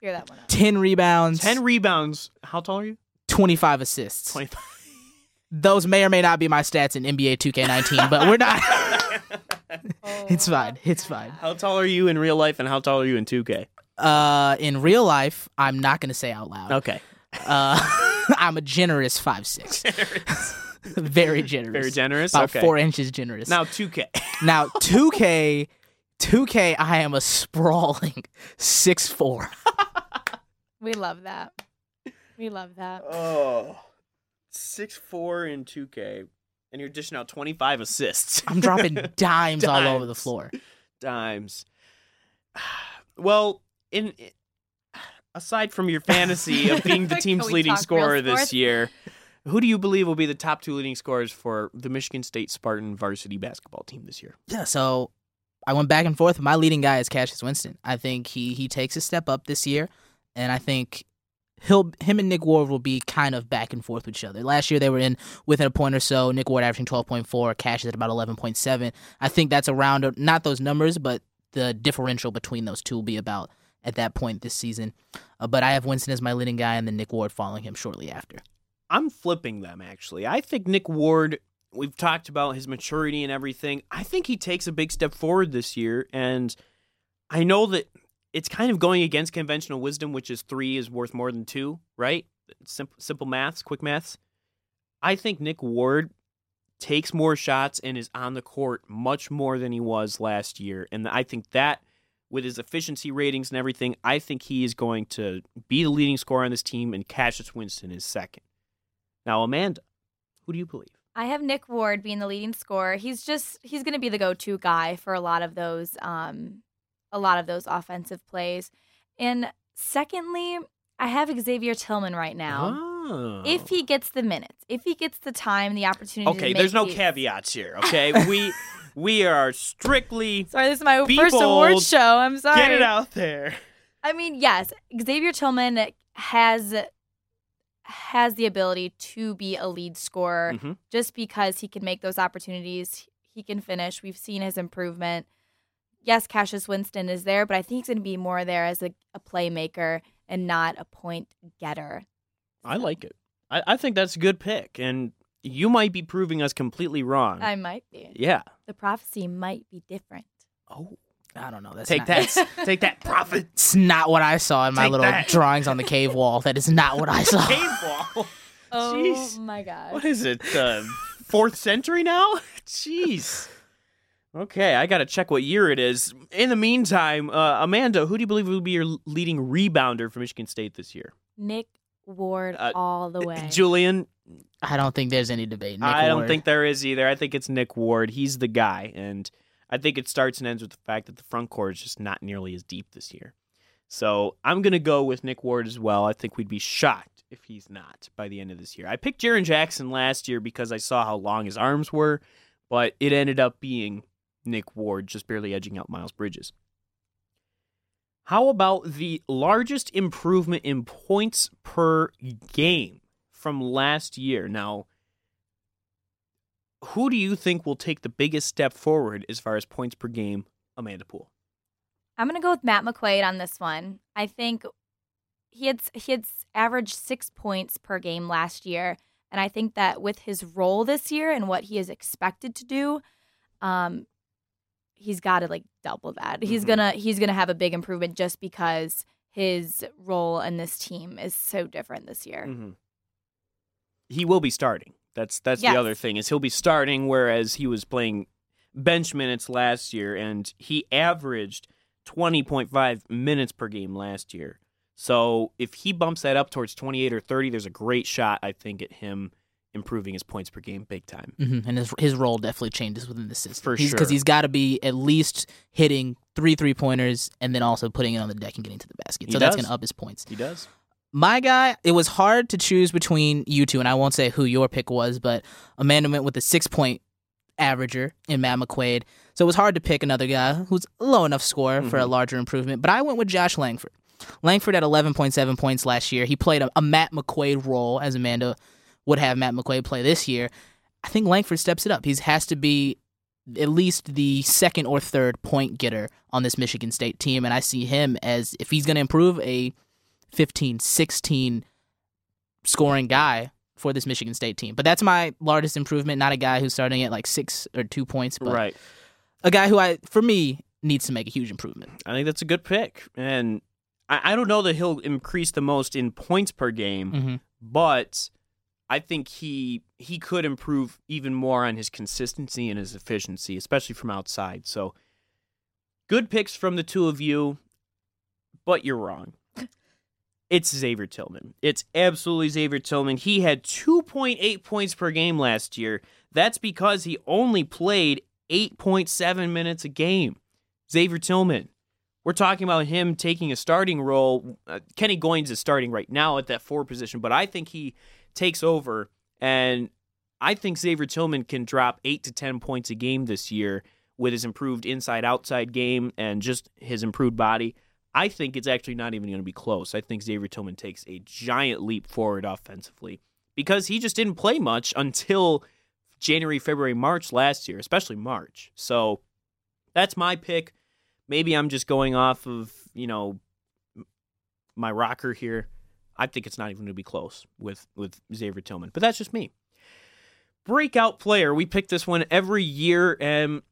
Figure that one out. 10 rebounds, 10 rebounds. How tall are you? 25 assists. 25. Those may or may not be my stats in NBA 2K19, but we're not. it's fine. It's fine. How tall are you in real life and how tall are you in 2K? Uh, in real life, I'm not going to say out loud. Okay. Uh, I'm a generous five six. Very generous. Very generous? About Okay. four inches generous. Now 2K. now 2K, 2K, I am a sprawling six four. We love that. We love that. Oh. 6'4 in 2K. And you're dishing out 25 assists. I'm dropping dimes, all over the floor. Dimes. Well, in aside from your fantasy of being the team's leading scorer this year, who do you believe will be the top two leading scorers for the Michigan State Spartan varsity basketball team this year? Yeah, so I went back and forth. My leading guy is Cassius Winston. I think he he takes a step up this year, and I think he'll him and Nick Ward will be kind of back and forth with each other. Last year they were in within a point or so. Nick Ward averaging twelve point four, Cassius at about eleven point seven. I think that's around not those numbers, but the differential between those two will be about at that point this season. Uh, but I have Winston as my leading guy, and then Nick Ward following him shortly after. I'm flipping them actually. I think Nick Ward, we've talked about his maturity and everything. I think he takes a big step forward this year and I know that it's kind of going against conventional wisdom which is 3 is worth more than 2, right? Simple simple maths, quick maths. I think Nick Ward takes more shots and is on the court much more than he was last year and I think that with his efficiency ratings and everything, I think he is going to be the leading scorer on this team and Cassius Winston is second. Now, Amanda, who do you believe? I have Nick Ward being the leading scorer. He's just he's going to be the go-to guy for a lot of those um a lot of those offensive plays. And secondly, I have Xavier Tillman right now. Oh. If he gets the minutes, if he gets the time, the opportunity. okay, there's no caveats here. Okay, we we are strictly Sorry, this is my first bold. award show. I'm sorry. get it out there. I mean, yes, Xavier Tillman has has the ability to be a lead scorer Mhm. just because he can make those opportunities. He can finish. We've seen his improvement. Yes, Cassius Winston is there, but I think he's going to be more there as a, a playmaker and not a point getter. I like it. I, I think that's a good pick, and you might be proving us completely wrong. I might be. yeah. The prophecy might be different. Oh, I don't know. That's take not, that, take that, prophet. it's not what I saw in my Take little that. drawings on the cave wall. That is not what I saw. Cave wall. Oh Jeez. my god. What is it? Uh, fourth century now? Jeez. Okay, I gotta check what year it is. In the meantime, uh, Amanda, who do you believe will be your leading rebounder for Michigan State this year? Nick Ward Uh, all the way. Julian, I don't think there's any debate. Nick I don't Ward. think there is either. I think it's Nick Ward. He's the guy, and I think it starts and ends with the fact that the front court is just not nearly as deep this year. So I'm gonna go with Nick Ward as well. I think we'd be shocked if he's not by the end of this year. I picked Jaren Jackson last year because I saw how long his arms were, but it ended up being Nick Ward, just barely edging out Miles Bridges. How about the largest improvement in points per game from last year? Now, who do you think will take the biggest step forward as far as points per game, Amanda Poole? I'm gonna go with Matt McQuaid on this one. I think he had he had averaged six points per game last year, and I think that with his role this year and what he is expected to do, um, he's got to like double that. He's Mhm. gonna he's gonna have a big improvement just because his role in this team is so different this year. Mm-hmm. he will be starting. That's that's Yes. the other thing is he'll be starting, whereas he was playing bench minutes last year, and he averaged twenty point five minutes per game last year. So if he bumps that up towards twenty eight or thirty, there's a great shot I think at him improving his points per game big time. hmm And his his role definitely changes within the system For Because sure. he's got to be at least hitting three three pointers and then also putting it on the deck and getting to the basket. He so that's going to up his points. He does. My guy, it was hard to choose between you two, and I won't say who your pick was, but Amanda went with a six point averager in Matt McQuaid. So it was hard to pick another guy who's a low enough score for a larger improvement. But I went with Josh Langford. Langford at 11.7 points last year. He played a, a Matt McQuaid role, as Amanda would have Matt McQuaid play this year. I think Langford steps it up. He has to be at least the second or third point getter on this Michigan State team. And I see him as, if he's going to improve, a 15, 16 scoring guy for this Michigan State team. But that's my largest improvement, not a guy who's starting at like six or two points, but right. a guy who I, for me, needs to make a huge improvement. I think that's a good pick, and I, I don't know that he'll increase the most in points per game, Mm-hmm. but I think he he could improve even more on his consistency and his efficiency, especially from outside. So, good picks from the two of you, but you're wrong. It's Xavier Tillman. It's absolutely Xavier Tillman. He had 2.8 points per game last year. That's because he only played 8.7 minutes a game. Xavier Tillman. We're talking about him taking a starting role. Uh, Kenny Goins is starting right now at that four position, but I think he takes over, and I think Xavier Tillman can drop eight to ten points a game this year with his improved inside-outside game and just his improved body. I think it's actually not even going to be close. I think Xavier Tillman takes a giant leap forward offensively because he just didn't play much until January, February, March last year, especially March. So that's my pick. Maybe I'm just going off of, you know, my rocker here. I think it's not even going to be close with with Xavier Tillman, but that's just me. Breakout player. We pick this one every year, and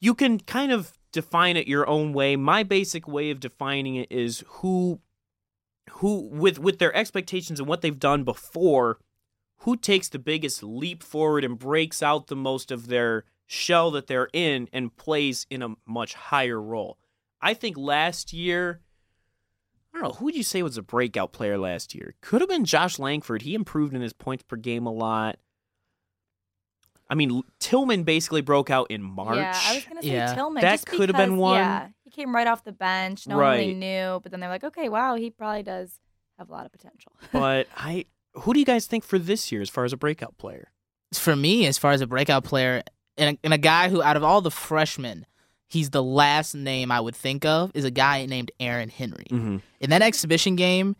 you can kind of define it your own way. My basic way of defining it is who, who with with their expectations and what they've done before, who takes the biggest leap forward and breaks out the most of their shell that they're in and plays in a much higher role. I think last year, I don't know, who would you say was a breakout player last year? Could have been Josh Langford. He improved in his points per game a lot. I mean, Tillman basically broke out in March. Yeah, I was gonna say Yeah. Tillman. That could have been one. Yeah, he came right off the bench. No one really knew, but then they're like, okay, wow, he probably does have a lot of potential. but I, who do you guys think for this year as far as a breakout player? For me, as far as a breakout player, and a, and a guy who, out of all the freshmen, he's the last name I would think of is a guy named Aaron Henry. Mm-hmm. In that exhibition game,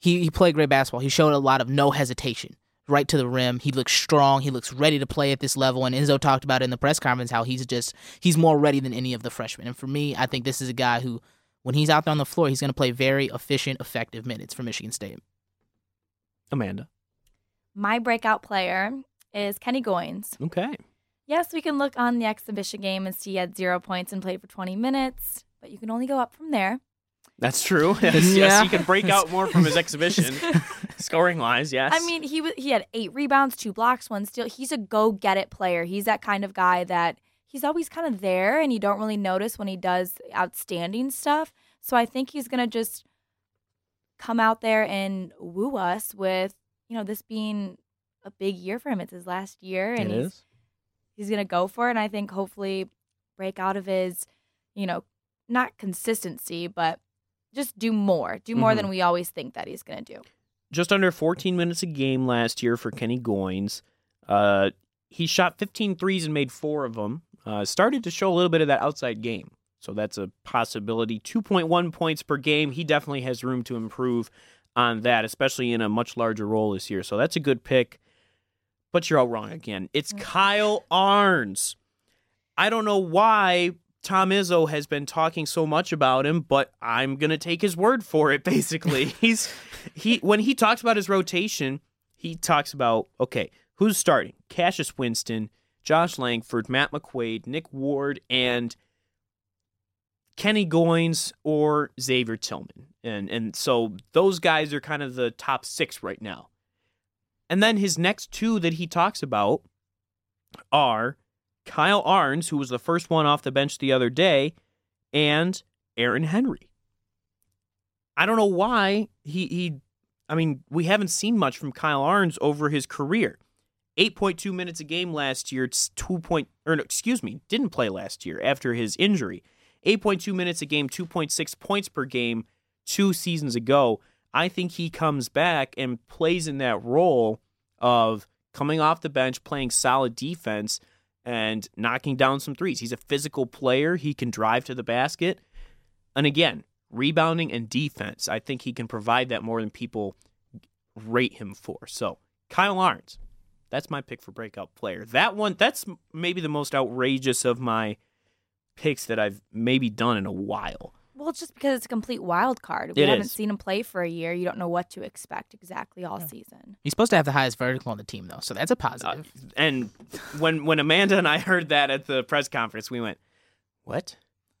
he, he played great basketball. He showed a lot of no hesitation, right to the rim. He looks strong. He looks ready to play at this level. And Izzo talked about in the press conference how he's just he's more ready than any of the freshmen. And for me, I think this is a guy who, when he's out there on the floor, he's going to play very efficient, effective minutes for Michigan State. Amanda. My breakout player is Kenny Goins. Okay. Yes, we can look on the exhibition game and see he had zero points and played for 20 minutes, but you can only go up from there. That's true. Yes, Yeah. yes, he can break out more from his exhibition, scoring wise. Yes. I mean, he wa- he had eight rebounds, two blocks, one steal. He's a go get it player. He's that kind of guy that he's always kind of there, and you don't really notice when he does outstanding stuff. So I think he's gonna just come out there and woo us with you know this being a big year for him. It's his last year, and it he's is. He's gonna go for it. And I think hopefully break out of his, you know, not consistency, but just do more, do more Mhm. than we always think that he's gonna do. Just under 14 minutes a game last year for Kenny Goins. Uh, he shot 15 threes and made four of them. Uh, started to show a little bit of that outside game. So that's a possibility. 2.1 points per game. He definitely has room to improve on that, especially in a much larger role this year. So that's a good pick. But you're all wrong again. It's mm. Kyle Ahrens. I don't know why Tom Izzo has been talking so much about him, but I'm gonna take his word for it. Basically, he's he when he talks about his rotation, he talks about okay, who's starting? Cassius Winston, Josh Langford, Matt McQuaid, Nick Ward, and Kenny Goins or Xavier Tillman. And and so those guys are kind of the top six right now. And then his next two that he talks about are Kyle Ahrens, who was the first one off the bench the other day, and Aaron Henry. I don't know why he he I mean, we haven't seen much from Kyle Ahrens over his career. 8.2 minutes a game last year, it's 2 point or no, excuse me, didn't play last year after his injury. 8.2 minutes a game, 2.6 points per game 2 seasons ago. I think he comes back and plays in that role of coming off the bench, playing solid defense and knocking down some threes. He's a physical player, he can drive to the basket. And again, rebounding and defense. I think he can provide that more than people rate him for. So, Kyle Ahrens, that's my pick for breakout player. That one, that's maybe the most outrageous of my picks that I've maybe done in a while. Well, it's just because it's a complete wild card. We It haven't is. seen him play for a year. You don't know what to expect exactly all season. He's supposed to have the highest vertical on the team, though, so that's a Uh, positive. and when when Amanda and I heard that at the press conference, we went, "What?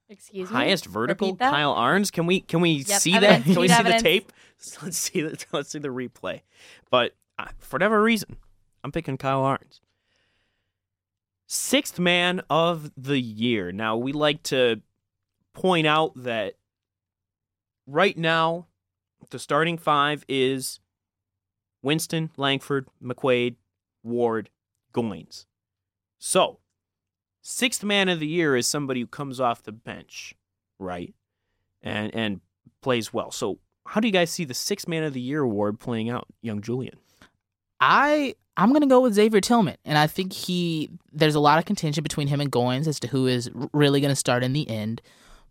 Excuse me. Highest vertical? Kyle Ahrens? Can we can we Yep, see evidence, that? Can we see evidence. the tape? Let's see the let's see the replay." But uh, for whatever reason, I'm picking Kyle Ahrens. Sixth man of the year. Now we like to point out that right now the starting five is Winston, Langford, McQuaid, Ward, Goins. So, sixth man of the year is somebody who comes off the bench, right? And and plays well. So, how do you guys see the sixth man of the year award playing out, young Julian? I I'm gonna go with Xavier Tillman, and I think he there's a lot of contention between him and Goins as to who is really gonna start in the end.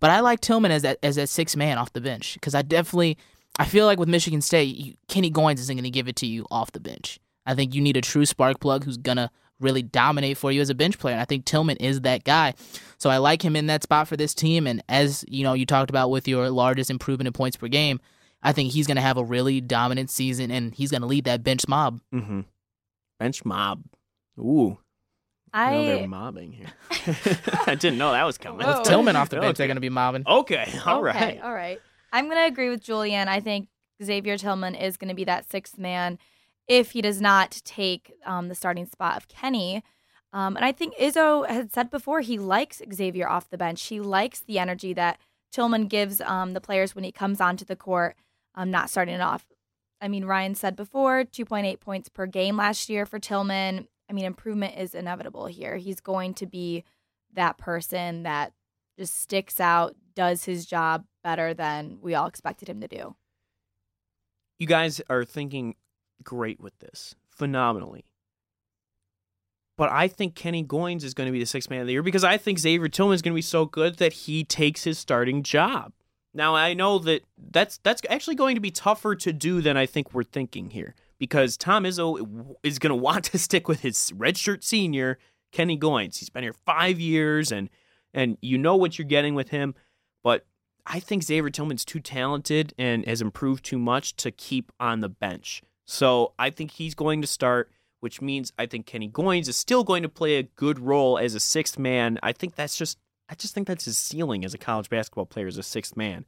But I like Tillman as that as that six man off the bench because I definitely I feel like with Michigan State, you, Kenny Goins isn't gonna give it to you off the bench. I think you need a true spark plug who's gonna really dominate for you as a bench player, and I think Tillman is that guy. So I like him in that spot for this team. And as you know, you talked about with your largest improvement in points per game, I think he's gonna have a really dominant season, and he's gonna lead that bench mob. Mm-hmm. Bench mob. Ooh, I know they're mobbing here. I didn't know that was coming. Whoa. Tillman off the bench, Okay. they're going to be mobbing. Okay, all right. Okay, all right. I'm gonna agree with Julian. I think Xavier Tillman is gonna be that sixth man if he does not take um, the starting spot of Kenny. Um, and I think Izzo had said before he likes Xavier off the bench. He likes the energy that Tillman gives um, the players when he comes onto the court, um, not starting it off. I mean, Ryan said before, 2.8 points per game last year for Tillman. I mean, improvement is inevitable here. He's going to be that person that just sticks out, does his job better than we all expected him to do. You guys are thinking great with this, phenomenally. But I think Kenny Goins is going to be the sixth man of the year because I think Xavier Tillman is going to be so good that he takes his starting job. Now I know that that's that's actually going to be tougher to do than I think we're thinking here because Tom Izzo is going to want to stick with his redshirt senior Kenny Goins. He's been here five years and and you know what you're getting with him, but I think Xavier Tillman's too talented and has improved too much to keep on the bench. So I think he's going to start, which means I think Kenny Goins is still going to play a good role as a sixth man. I think that's just I just think that's his ceiling as a college basketball player as a sixth man.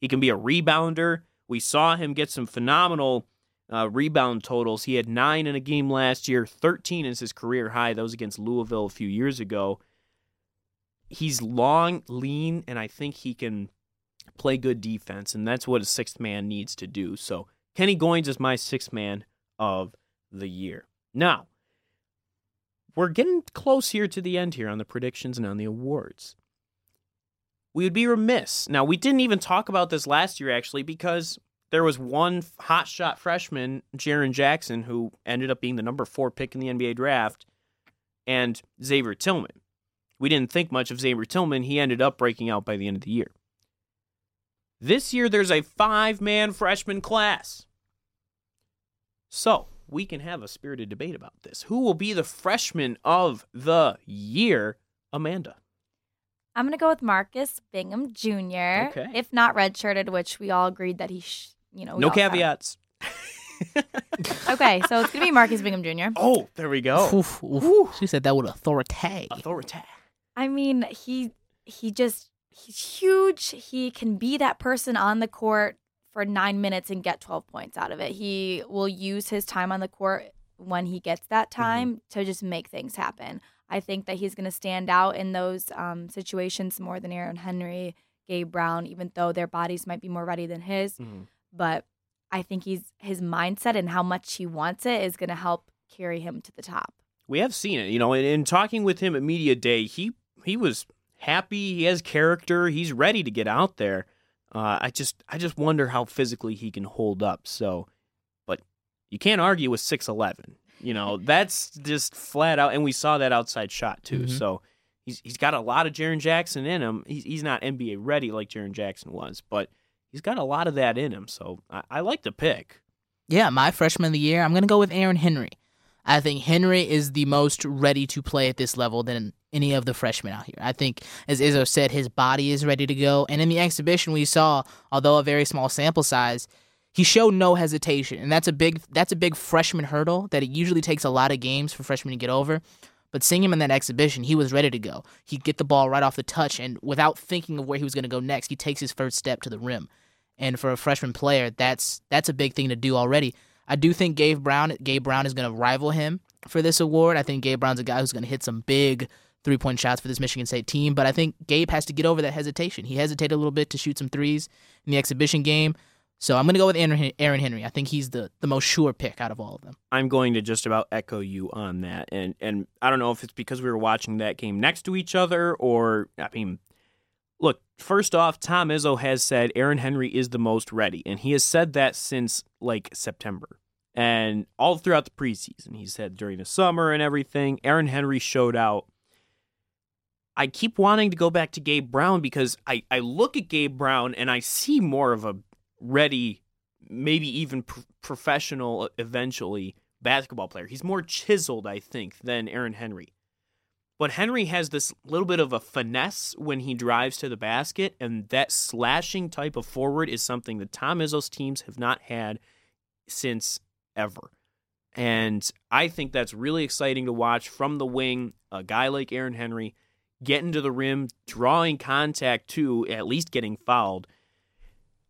He can be a rebounder. We saw him get some phenomenal uh, rebound totals. He had nine in a game last year, 13 is his career high. That was against Louisville a few years ago. He's long, lean, and I think he can play good defense, and that's what a sixth man needs to do. So Kenny Goins is my sixth man of the year. Now, we're getting close here to the end here on the predictions and on the awards. We would be remiss. Now, we didn't even talk about this last year, actually, because there was one hotshot freshman, Jaren Jackson, who ended up being the number four pick in the NBA draft, and Xavier Tillman. We didn't think much of Xavier Tillman. He ended up breaking out by the end of the year. This year, there's a five man freshman class. So, we can have a spirited debate about this. Who will be the freshman of the year? Amanda. I'm going to go with Marcus Bingham Jr. Okay. If not redshirted, which we all agreed that he, sh- you know, No caveats. Okay, so it's going to be Marcus Bingham Jr. Oh, there we go. Oof, oof. She said that with authority. Authority. I mean, he he just he's huge. He can be that person on the court for nine minutes and get 12 points out of it. He will use his time on the court when he gets that time to just make things happen. I think that he's going to stand out in those um, situations more than Aaron Henry, Gabe Brown, even though their bodies might be more ready than his. Mhm. But I think he's his mindset and how much he wants it is going to help carry him to the top. We have seen it, you know, in, in talking with him at media day, he he was happy. He has character. He's ready to get out there. Uh, I just I just wonder how physically he can hold up. So, but you can't argue with six eleven. You know, that's just flat out, and we saw that outside shot too. Mhm. So he's he's got a lot of Jaren Jackson in him. He's he's not NBA ready like Jaren Jackson was, but he's got a lot of that in him. So I, I like the pick. Yeah, my freshman of the year, I'm going to go with Aaron Henry. I think Henry is the most ready to play at this level than any of the freshmen out here. I think, as Izzo said, his body is ready to go. And in the exhibition, we saw, although a very small sample size, he showed no hesitation, and that's a big that's a big freshman hurdle that it usually takes a lot of games for freshmen to get over. But seeing him in that exhibition, he was ready to go. He'd get the ball right off the touch, and without thinking of where he was going to go next, he takes his first step to the rim. And for a freshman player, that's that's a big thing to do already. I do think Gabe Brown Gabe Brown is going to rival him for this award. I think Gabe Brown's a guy who's going to hit some big three point shots for this Michigan State team. But I think Gabe has to get over that hesitation. He hesitated a little bit to shoot some threes in the exhibition game. So I'm going to go with Aaron Henry. I think he's the, the most sure pick out of all of them. I'm going to just about echo you on that, and and I don't know if it's because we were watching that game next to each other, or I mean, look. First off, Tom Izzo has said Aaron Henry is the most ready, and he has said that since like September, and all throughout the preseason. He said during the summer and everything, Aaron Henry showed out. I keep wanting to go back to Gabe Brown because I, I look at Gabe Brown and I see more of a ready, maybe even pro- professional eventually basketball player. He's more chiseled, I think, than Aaron Henry. But Henry has this little bit of a finesse when he drives to the basket, and that slashing type of forward is something that Tom Izzo's teams have not had since ever. And I think that's really exciting to watch from the wing. A guy like Aaron Henry getting to the rim, drawing contact too, at least getting fouled.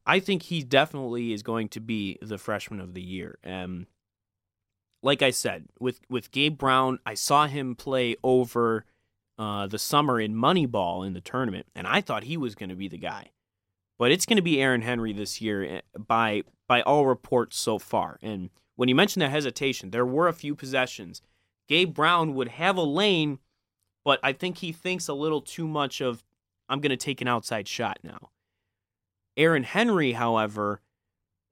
I think he definitely is going to be the freshman of the year. Um, like I said, with with Gabe Brown, I saw him play over uh, the summer in Moneyball in the tournament, and I thought he was going to be the guy. But it's going to be Aaron Henry this year eh, by by all reports so far. And when you mentioned that hesitation, there were a few possessions. Gabe Brown would have a lane, but I think he thinks a little too much of I'm going to take an outside shot now. Aaron Henry, however,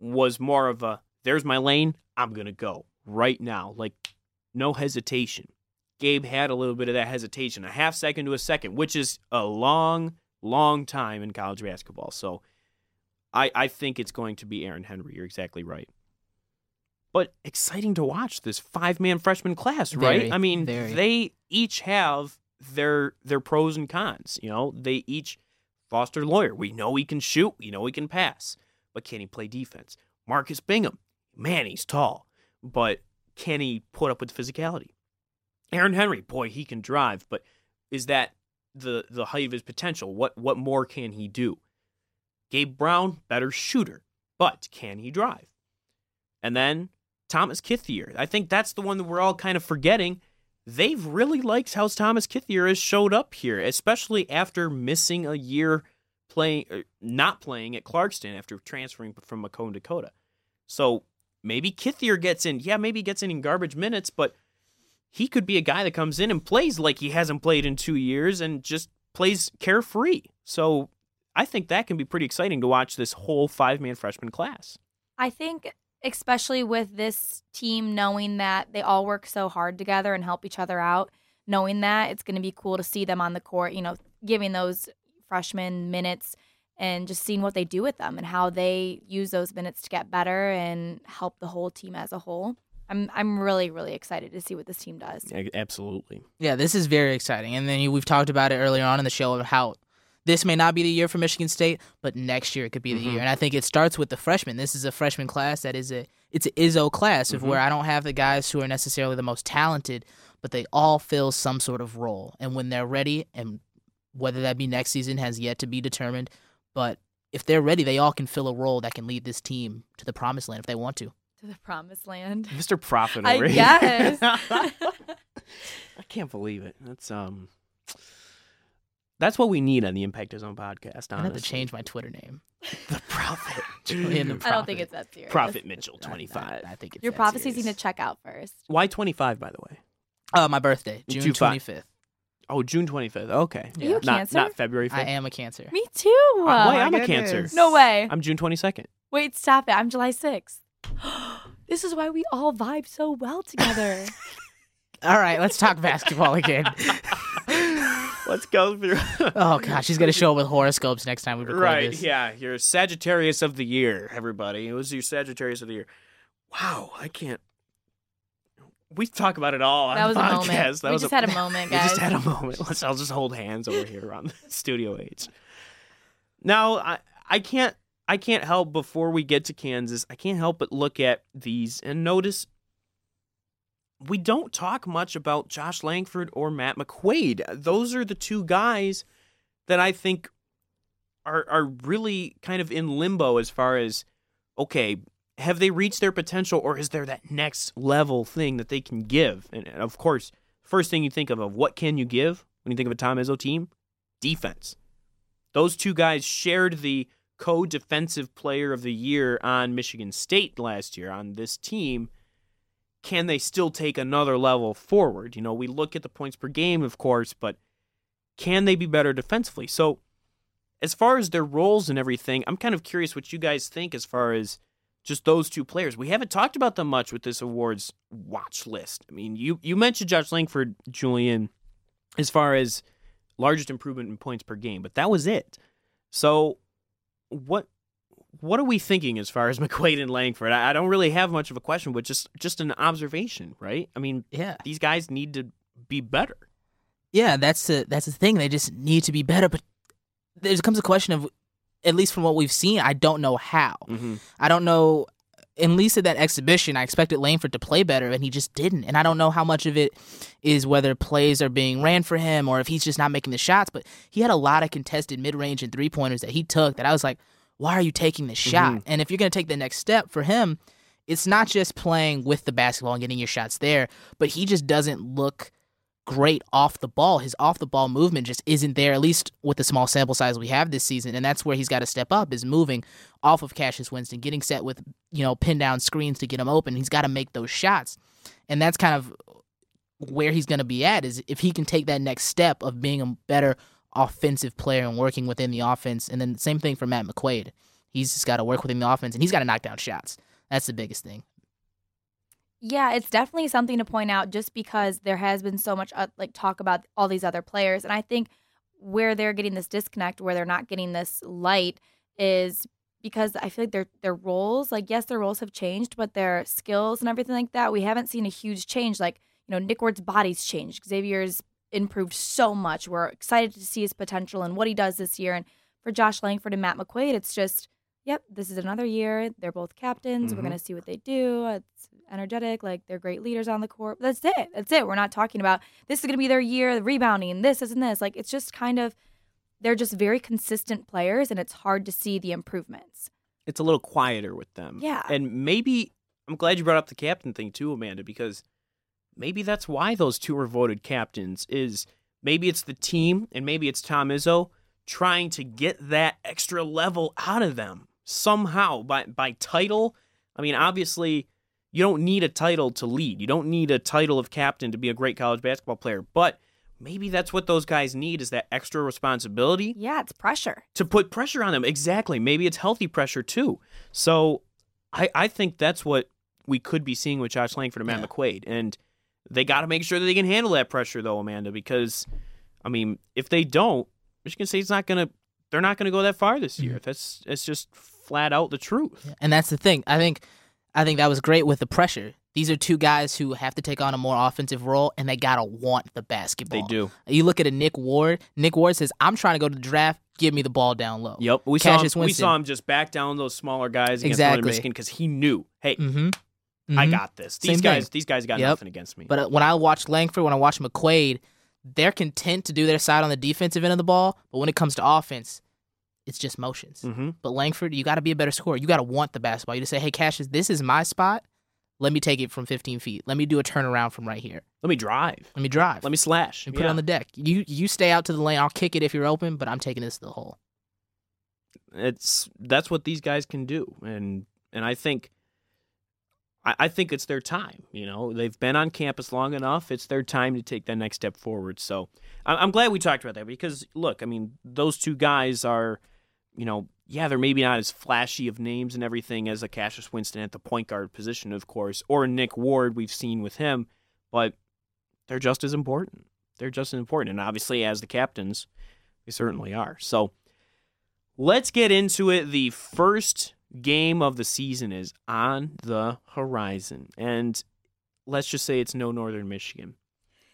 was more of a there's my lane, I'm going to go right now. Like, no hesitation. Gabe had a little bit of that hesitation, a half second to a second, which is a long, long time in college basketball. So I, I think it's going to be Aaron Henry. You're exactly right. But exciting to watch this five man freshman class, right? Very, I mean, very. they each have their their pros and cons. You know, they each Foster Loyer. We know he can shoot. We know he can pass. But can he play defense? Marcus Bingham. Man, he's tall. But can he put up with physicality? Aaron Henry, boy, he can drive, but is that the the height of his potential? What what more can he do? Gabe Brown, better shooter, but can he drive? And then Thomas Kithier. I think that's the one that we're all kind of forgetting. They've really liked how Thomas Kithier has showed up here, especially after missing a year playing, er, not playing at Clarkston after transferring from Macomb, Dakota. So maybe Kithier gets in. Yeah, maybe he gets in in garbage minutes, but he could be a guy that comes in and plays like he hasn't played in two years and just plays carefree. So I think that can be pretty exciting to watch this whole five man freshman class. I think, especially with this team knowing that they all work so hard together and help each other out, knowing that it's going to be cool to see them on the court, you know, giving those freshmen minutes and just seeing what they do with them and how they use those minutes to get better and help the whole team as a whole. I'm I'm really really excited to see what this team does. A- Absolutely. Yeah, this is very exciting. And then you- we've talked about it earlier on in the show of how this may not be the year for Michigan State, but next year it could be the year. And I think it starts with the freshmen. This is a freshman class that is a it's an Izzo class of where I don't have the guys who are necessarily the most talented, but they all fill some sort of role. And when they're ready, and whether that be next season has yet to be determined, but if they're ready, they all can fill a role that can lead this team to the promised land if they want to. To to the promised land. Mr. Prophet I over here. guess. I can't believe it. That's um that's what we need on the Impact Zone podcast. I have to change my Twitter name. the Prophet. Julian the I don't think it's that serious. Prophet Mitchell, I- I- twenty five. I, think it's Your that prophecies need to check out first. Why twenty five? By the way. Uh, my birthday, June June fi- twenty fifth. Oh, June twenty fifth. Okay. Are you a not Cancer? not February I am a Cancer. Me too. Wait, my I'm a. Cancer. no way. I'm June twenty second. Wait, stop it. I'm July 6th. this is why we all vibe so well together. All right, let's talk basketball again. Let's go through. oh gosh, she's gonna show up with horoscopes next time we record right. this. Yeah. You're Sagittarius of the year, everybody. It was your Sagittarius of the year. Wow. I can't. We talk about it all. on that was the a podcast. moment. That we was just a, had a moment, guys. We just had a moment. Let's. I'll just hold hands over here on the Studio H. Now, I I can't I can't help before we get to Kansas. I can't help but look at these and notice we don't talk much about Josh Langford or Matt McQuaid. Those are the two guys that I think are are really kind of in limbo as far as okay, have they reached their potential or is there that next level thing that they can give? And, of course, first thing you think of of what can you give when you think of a Tom Izzo team? Defense. Those two guys shared the co-defensive player of the year on Michigan State last year on this team. Can they still take another level forward? You know, we look at the points per game, of course, but can they be better defensively? So, as far as their roles and everything, I'm kind of curious what you guys think as far as just those two players. We haven't talked about them much with this awards watch list. I mean, you you mentioned Josh Langford, Julian, as far as largest improvement in points per game, but that was it. So, what what are we thinking as far as McQuaid and Langford? I, I don't really have much of a question, but just just an observation, right? I mean, Yeah, these guys need to be better. yeah. That's the that's the thing. They just need to be better. But there comes a question of, at least from what we've seen, I don't know how. Mm-hmm. I don't know. At least at that exhibition, I expected Langford to play better, and he just didn't. And I don't know how much of it is whether plays are being ran for him or if he's just not making the shots. But he had a lot of contested mid range and three pointers that he took that I was like, why are you taking this shot? Mm-hmm. And if you're going to take the next step for him, it's not just playing with the basketball and getting your shots there, but he just doesn't look great off the ball. His off the ball movement just isn't there, at least with the small sample size we have this season. And that's where he's got to step up is moving off of Cassius Winston, getting set with, you know, pin down screens to get him open. He's got to make those shots. And that's kind of where he's going to be at is if he can take that next step of being a better offensive player and working within the offense. And then same thing for Matt McQuaid. He's just got to work within the offense and he's got to knock down shots. That's the biggest thing. Yeah, it's definitely something to point out just because there has been so much uh, like talk about all these other players and I think where they're getting this disconnect where they're not getting this light is because I feel like their their roles like yes their roles have changed but their skills and everything like that we haven't seen a huge change like you know Nick Ward's body's changed Xavier's improved so much we're excited to see his potential and what he does this year and for Josh Langford and Matt McQuaid it's just yep, this is another year. They're both captains. Mhm. We're going to see what they do. It's energetic. Like they're great leaders on the court. That's it. That's it. We're not talking about this is going to be their year, the rebounding, this, isn't this. Like it's just kind of, they're just very consistent players and it's hard to see the improvements. It's a little quieter with them. Yeah. And maybe I'm glad you brought up the captain thing too, Amanda, because maybe that's why those two were voted captains. Is maybe it's the team and maybe it's Tom Izzo trying to get that extra level out of them somehow by by title. I mean, obviously, you don't need a title to lead. You don't need a title of captain to be a great college basketball player, but maybe that's what those guys need is that extra responsibility Yeah, it's pressure. to put pressure on them. Exactly. Maybe it's healthy pressure too. So I, I think that's what we could be seeing with Josh Langford and Matt Yeah. McQuaid. And they got to make sure that they can handle that pressure, though, Amanda, because, I mean, if they don't, Michigan State's not going to, they're not going to go that far this year. That's, it's just flat out the truth. And that's the thing. I think I think that was great with the pressure. These are two guys who have to take on a more offensive role and they gotta want the basketball. They do. You look at a Nick Ward. Nick Ward says, I'm trying to go to the draft, give me the ball down low. Yep. We saw, him, we saw him just back down those smaller guys against Exactly. Michigan because he knew, hey, Mm-hmm. I got this. These Same guys, thing. these guys got Yep. nothing against me. But uh, when I watch Langford, when I watch McQuaid, they're content to do their side on the defensive end of the ball. But when it comes to offense, it's just motions. hmm But Langford, you got to be a better scorer. You got to want the basketball. You just say, "Hey, Cassius, this is my spot. Let me take it from 15 feet. Let me do a turnaround from right here. Let me drive. Let me drive. Let me slash. and put it on the deck. You you stay out to the lane. I'll kick it if you're open, but I'm taking this to the hole. it's that's what these guys can do and and i think I, I think it's their time you know? They've been on campus long enough it's their time to take that next step forward. So I- i'm glad we talked about that because look i mean those two guys are you know yeah they're maybe not as flashy of names and everything as a cassius winston at the point guard position of course or nick ward we've seen with him but they're just as important. They're just as important. And obviously as the captains they certainly are. So Let's get into it. The first game of the season is on the horizon. And let's just say it's no Northern Michigan.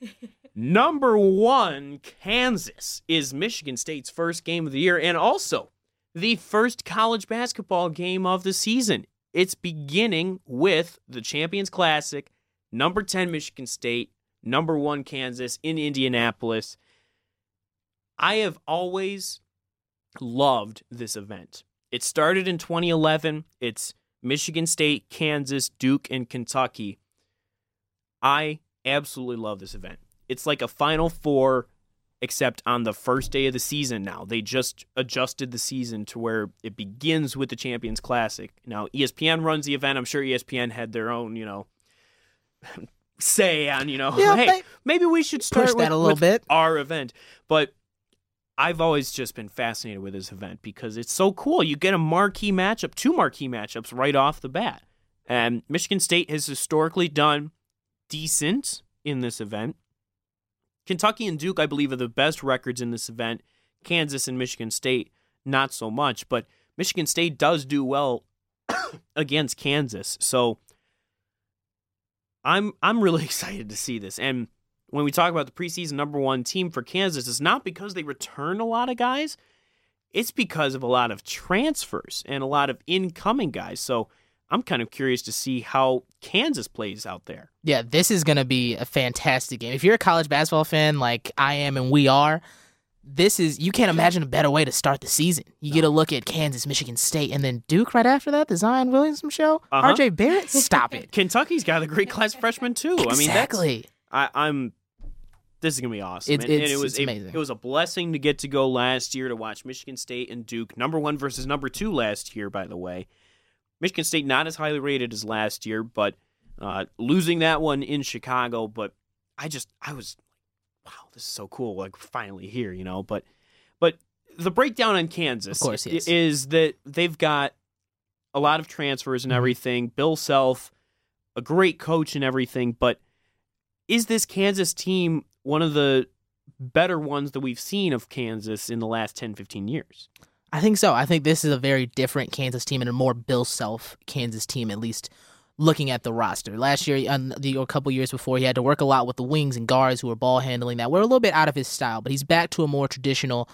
Number one, Kansas is Michigan State's first game of the year and also the first college basketball game of the season. It's beginning with the Champions Classic, number 10 Michigan State, number one Kansas in Indianapolis. I have always loved this event. It started in 2011. It's Michigan State, Kansas, Duke, and Kentucky. I absolutely love this event. It's like a Final Four, except on the first day of the season now. They just adjusted the season to where it begins with the Champions Classic. Now, ESPN runs the event. I'm sure ESPN had their own, you know, say on, you know, Yeah, hey, maybe we should start with, that a little bit. our event. But I've always just been fascinated with this event because it's so cool. You get a marquee matchup, two marquee matchups right off the bat. And Michigan State has historically done decent in this event. Kentucky and Duke, I believe, are the best records in this event. Kansas and Michigan State, not so much. But Michigan State does do well against Kansas. So I'm I'm really excited to see this. And when we talk about the preseason number one team for Kansas, it's not because they return a lot of guys. It's because of a lot of transfers and a lot of incoming guys. So I'm kind of curious to see how Kansas plays out there. Yeah, this is going to be a fantastic game. If you're a college basketball fan like I am and we are, this is you can't imagine a better way to start the season. You get a look at Kansas, Michigan State, and then Duke right after that. The Zion Williamson show. Uh-huh. RJ Barrett, stop it. Kentucky's got a great class freshman too. I mean, exactly. I'm. This is gonna be awesome. It's- and, and it was a, amazing. it was a blessing to get to go last year to watch Michigan State and Duke, number one versus number two last year. By the way, Michigan State not as highly rated as last year, but uh, losing that one in Chicago. But I just I was wow, this is so cool. Like finally here, you know. But but the breakdown on Kansas, Of course, yes. is that they've got a lot of transfers and Mhm. everything. Bill Self, a great coach and everything, but is this Kansas team one of the better ones that we've seen of Kansas in the last 10, 15 years? I think so. I think this is a very different Kansas team and a more Bill Self Kansas team, at least looking at the roster. Last year, and the a couple years before, he had to work a lot with the wings and guards who were ball handling that were a little bit out of his style, but he's back to a more traditional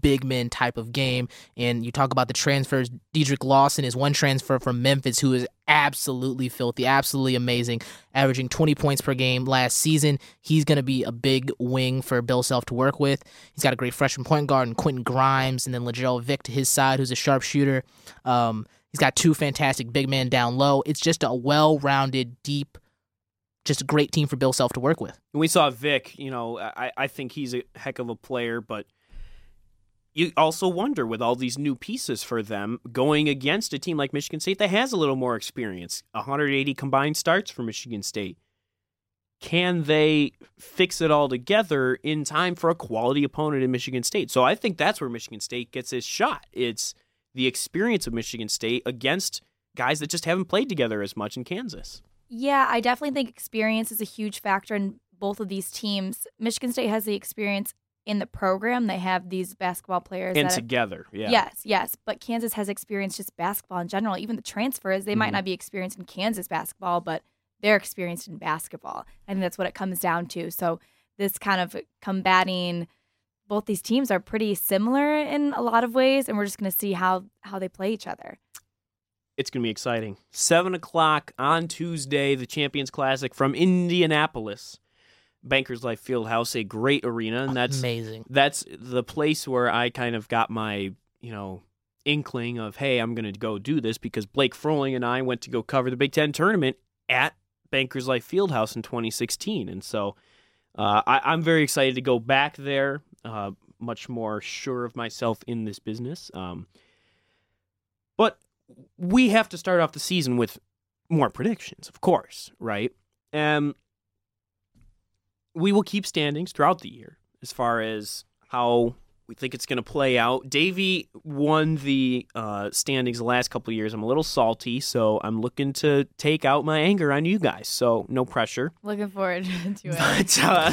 big men type of game. And you talk about the transfers. Dedric Lawson is one transfer from Memphis who is absolutely filthy, absolutely amazing, averaging 20 points per game last season. He's going to be a big wing for Bill Self to work with. He's got a great freshman point guard in Quentin Grimes, and then Lagerald Vick to his side, who's a sharpshooter. Um, he's got two fantastic big men down low. It's just a well-rounded, deep, just a great team for Bill Self to work with. And we saw Vick, you know, I, I think he's a heck of a player, but you also wonder with all these new pieces for them going against a team like Michigan State that has a little more experience 180 combined starts for Michigan State. Can they fix it all together in time for a quality opponent in Michigan State? So I think that's where Michigan State gets its shot. It's the experience of Michigan State against guys that just haven't played together as much in Kansas. Yeah, I definitely think experience is a huge factor in both of these teams. Michigan State has the experience in the program. They have these basketball players And together, yeah. Yes, yes. But Kansas has experienced just basketball in general. Even the transfers, they might Mhm. not be experienced in Kansas basketball, but they're experienced in basketball. I think that's what it comes down to. So this kind of combating both these teams are pretty similar in a lot of ways, and we're just going to see how how they play each other. It's going to be exciting. 7 o'clock on Tuesday, the Champions Classic from Indianapolis. Bankers Life Fieldhouse, a great arena, and that's amazing. that's the place where I kind of got my, you know, inkling of, hey, I'm going to go do this because Blake Froling and I went to go cover the Big Ten tournament at Bankers Life Fieldhouse in 2016, and so uh, I, I'm very excited to go back there. Uh, much more sure of myself in this business. Um, but we have to start off the season with more predictions, of course, right? Um, we will keep standings throughout the year as far as how we think it's going to play out. Davey won the uh, standings the last couple of years. I'm a little salty, so I'm looking to take out my anger on you guys. So no pressure. Looking forward to it. But uh,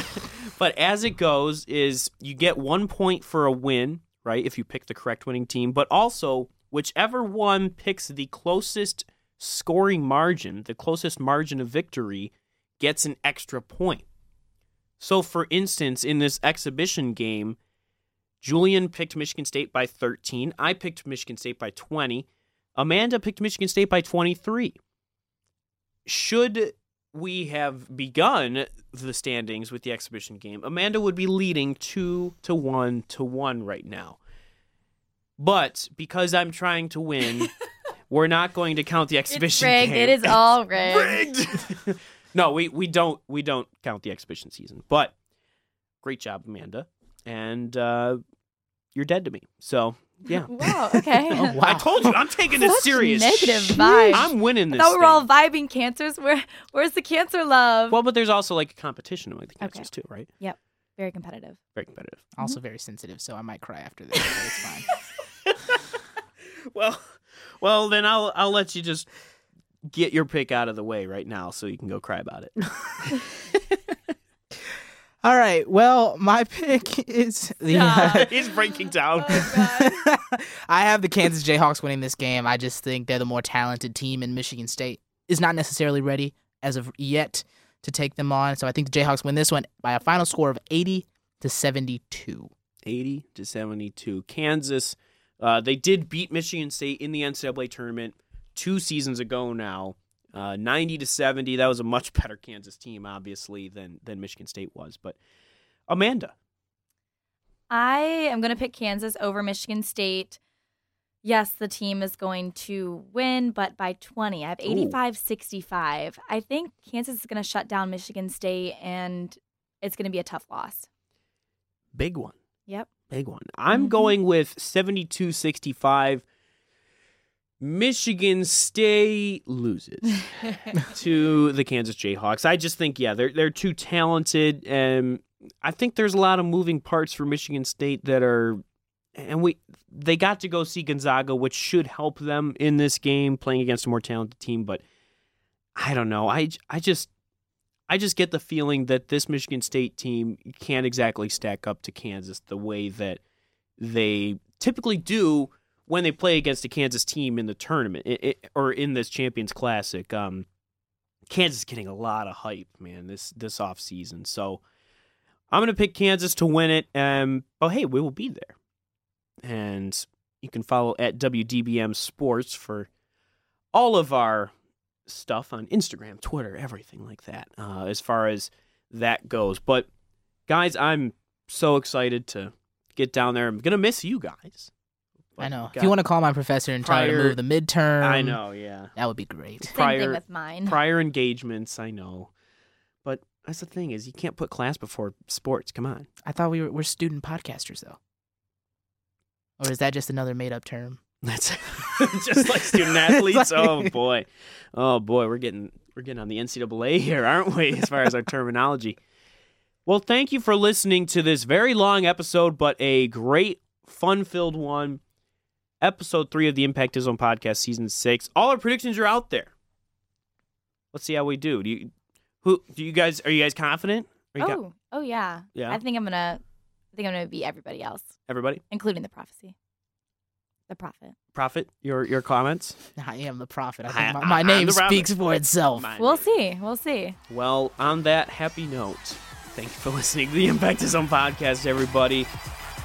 but as it goes, is you get one point for a win, right? If you pick the correct winning team, but also whichever one picks the closest scoring margin, the closest margin of victory, gets an extra point. So, for instance, in this exhibition game, Julian picked Michigan State by 13. I picked Michigan State by 20. Amanda picked Michigan State by 23. Should we have begun the standings with the exhibition game, Amanda would be leading 2 to 1 to 1 right now. But because I'm trying to win, we're not going to count the It's exhibition rigged. game. It is all rigged. rigged. no, we, we don't we don't count the exhibition season. But great job, Amanda. And uh, you're dead to me. So yeah. Wow. Okay. Oh, wow. I told you I'm taking this Such serious. negative vibe. I'm winning I this. thought we were all vibing cancers. Where where's the cancer love? well, but there's also like a competition among the Okay. cancers too, right? Yep. Very competitive. Very competitive. Also mm-hmm. very sensitive, so I might cry after this. But it's fine. Well, well then I'll I'll let you just get your pick out of the way right now so you can go cry about it. All right. Well, my pick is the. Stop. He's breaking down. Oh, I have the Kansas Jayhawks winning this game. I just think they're the more talented team, and Michigan State is not necessarily ready as of yet to take them on. So I think the Jayhawks win this one by a final score of 80 to 72. 80 to 72. Kansas, uh, they did beat Michigan State in the NCAA tournament two seasons ago now. Uh, 90 to 70. That was a much better Kansas team, obviously, than, than Michigan State was. But Amanda, I am going to pick Kansas over Michigan State. Yes, the team is going to win, but by 20. I have 85 65. I think Kansas is going to shut down Michigan State, and it's going to be a tough loss. big one. Yep. Big one. I'm Mhm. going with 72 65. Michigan State loses to the Kansas Jayhawks. I just think, yeah, they're they're too talented, and I think there's a lot of moving parts for Michigan State that are, and we they got to go see Gonzaga, which should help them in this game playing against a more talented team. But I don't know. I I just I just get the feeling that this Michigan State team can't exactly stack up to Kansas the way that they typically do when they play against a Kansas team in the tournament i i or in this Champions Classic. Um, Kansas is getting a lot of hype, man, this this off season. So I'm gonna pick Kansas to win it. Um, but hey, we will be there, and you can follow at WDBM Sports for all of our stuff on Instagram, Twitter, everything like that. Uh, as far as that goes, but guys, I'm so excited to get down there. I'm gonna miss you guys. I know. But If you want to call my professor and try to move the midterm, I know, yeah. That would be great. Same Prior- thing with mine. Prior engagements, I know, but that's the thing is you can't put class before sports. Come on. I thought we were we're student podcasters though. Or is that just another made up term? That's just like student athletes. Oh, like- Oh boy, oh boy, we're getting we're getting on the NCAA here, aren't we? As far as our terminology. Well, thank you for listening to this very long episode, but a great, fun-filled one. Episode three of the Impact Zone podcast, season six. All our predictions are out there. Let's see how we do. Do you, who, do you guys? Are you guys confident? Are you Oh, co- oh yeah. Yeah? I think I'm gonna. I think I'm gonna be everybody else, everybody, including the prophecy. The prophet. Prophet, your your comments. I am the prophet. I I- think my, I- my I'm name the prophet. speaks for itself. Mine We'll did. see. We'll see. Well, on that happy note, thank you for listening to the Impact Zone podcast, everybody.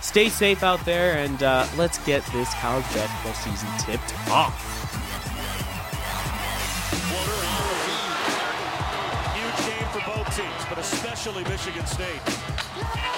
Stay safe out there, and uh, let's get this college basketball season tipped off. Huge game for both teams, but especially Michigan State.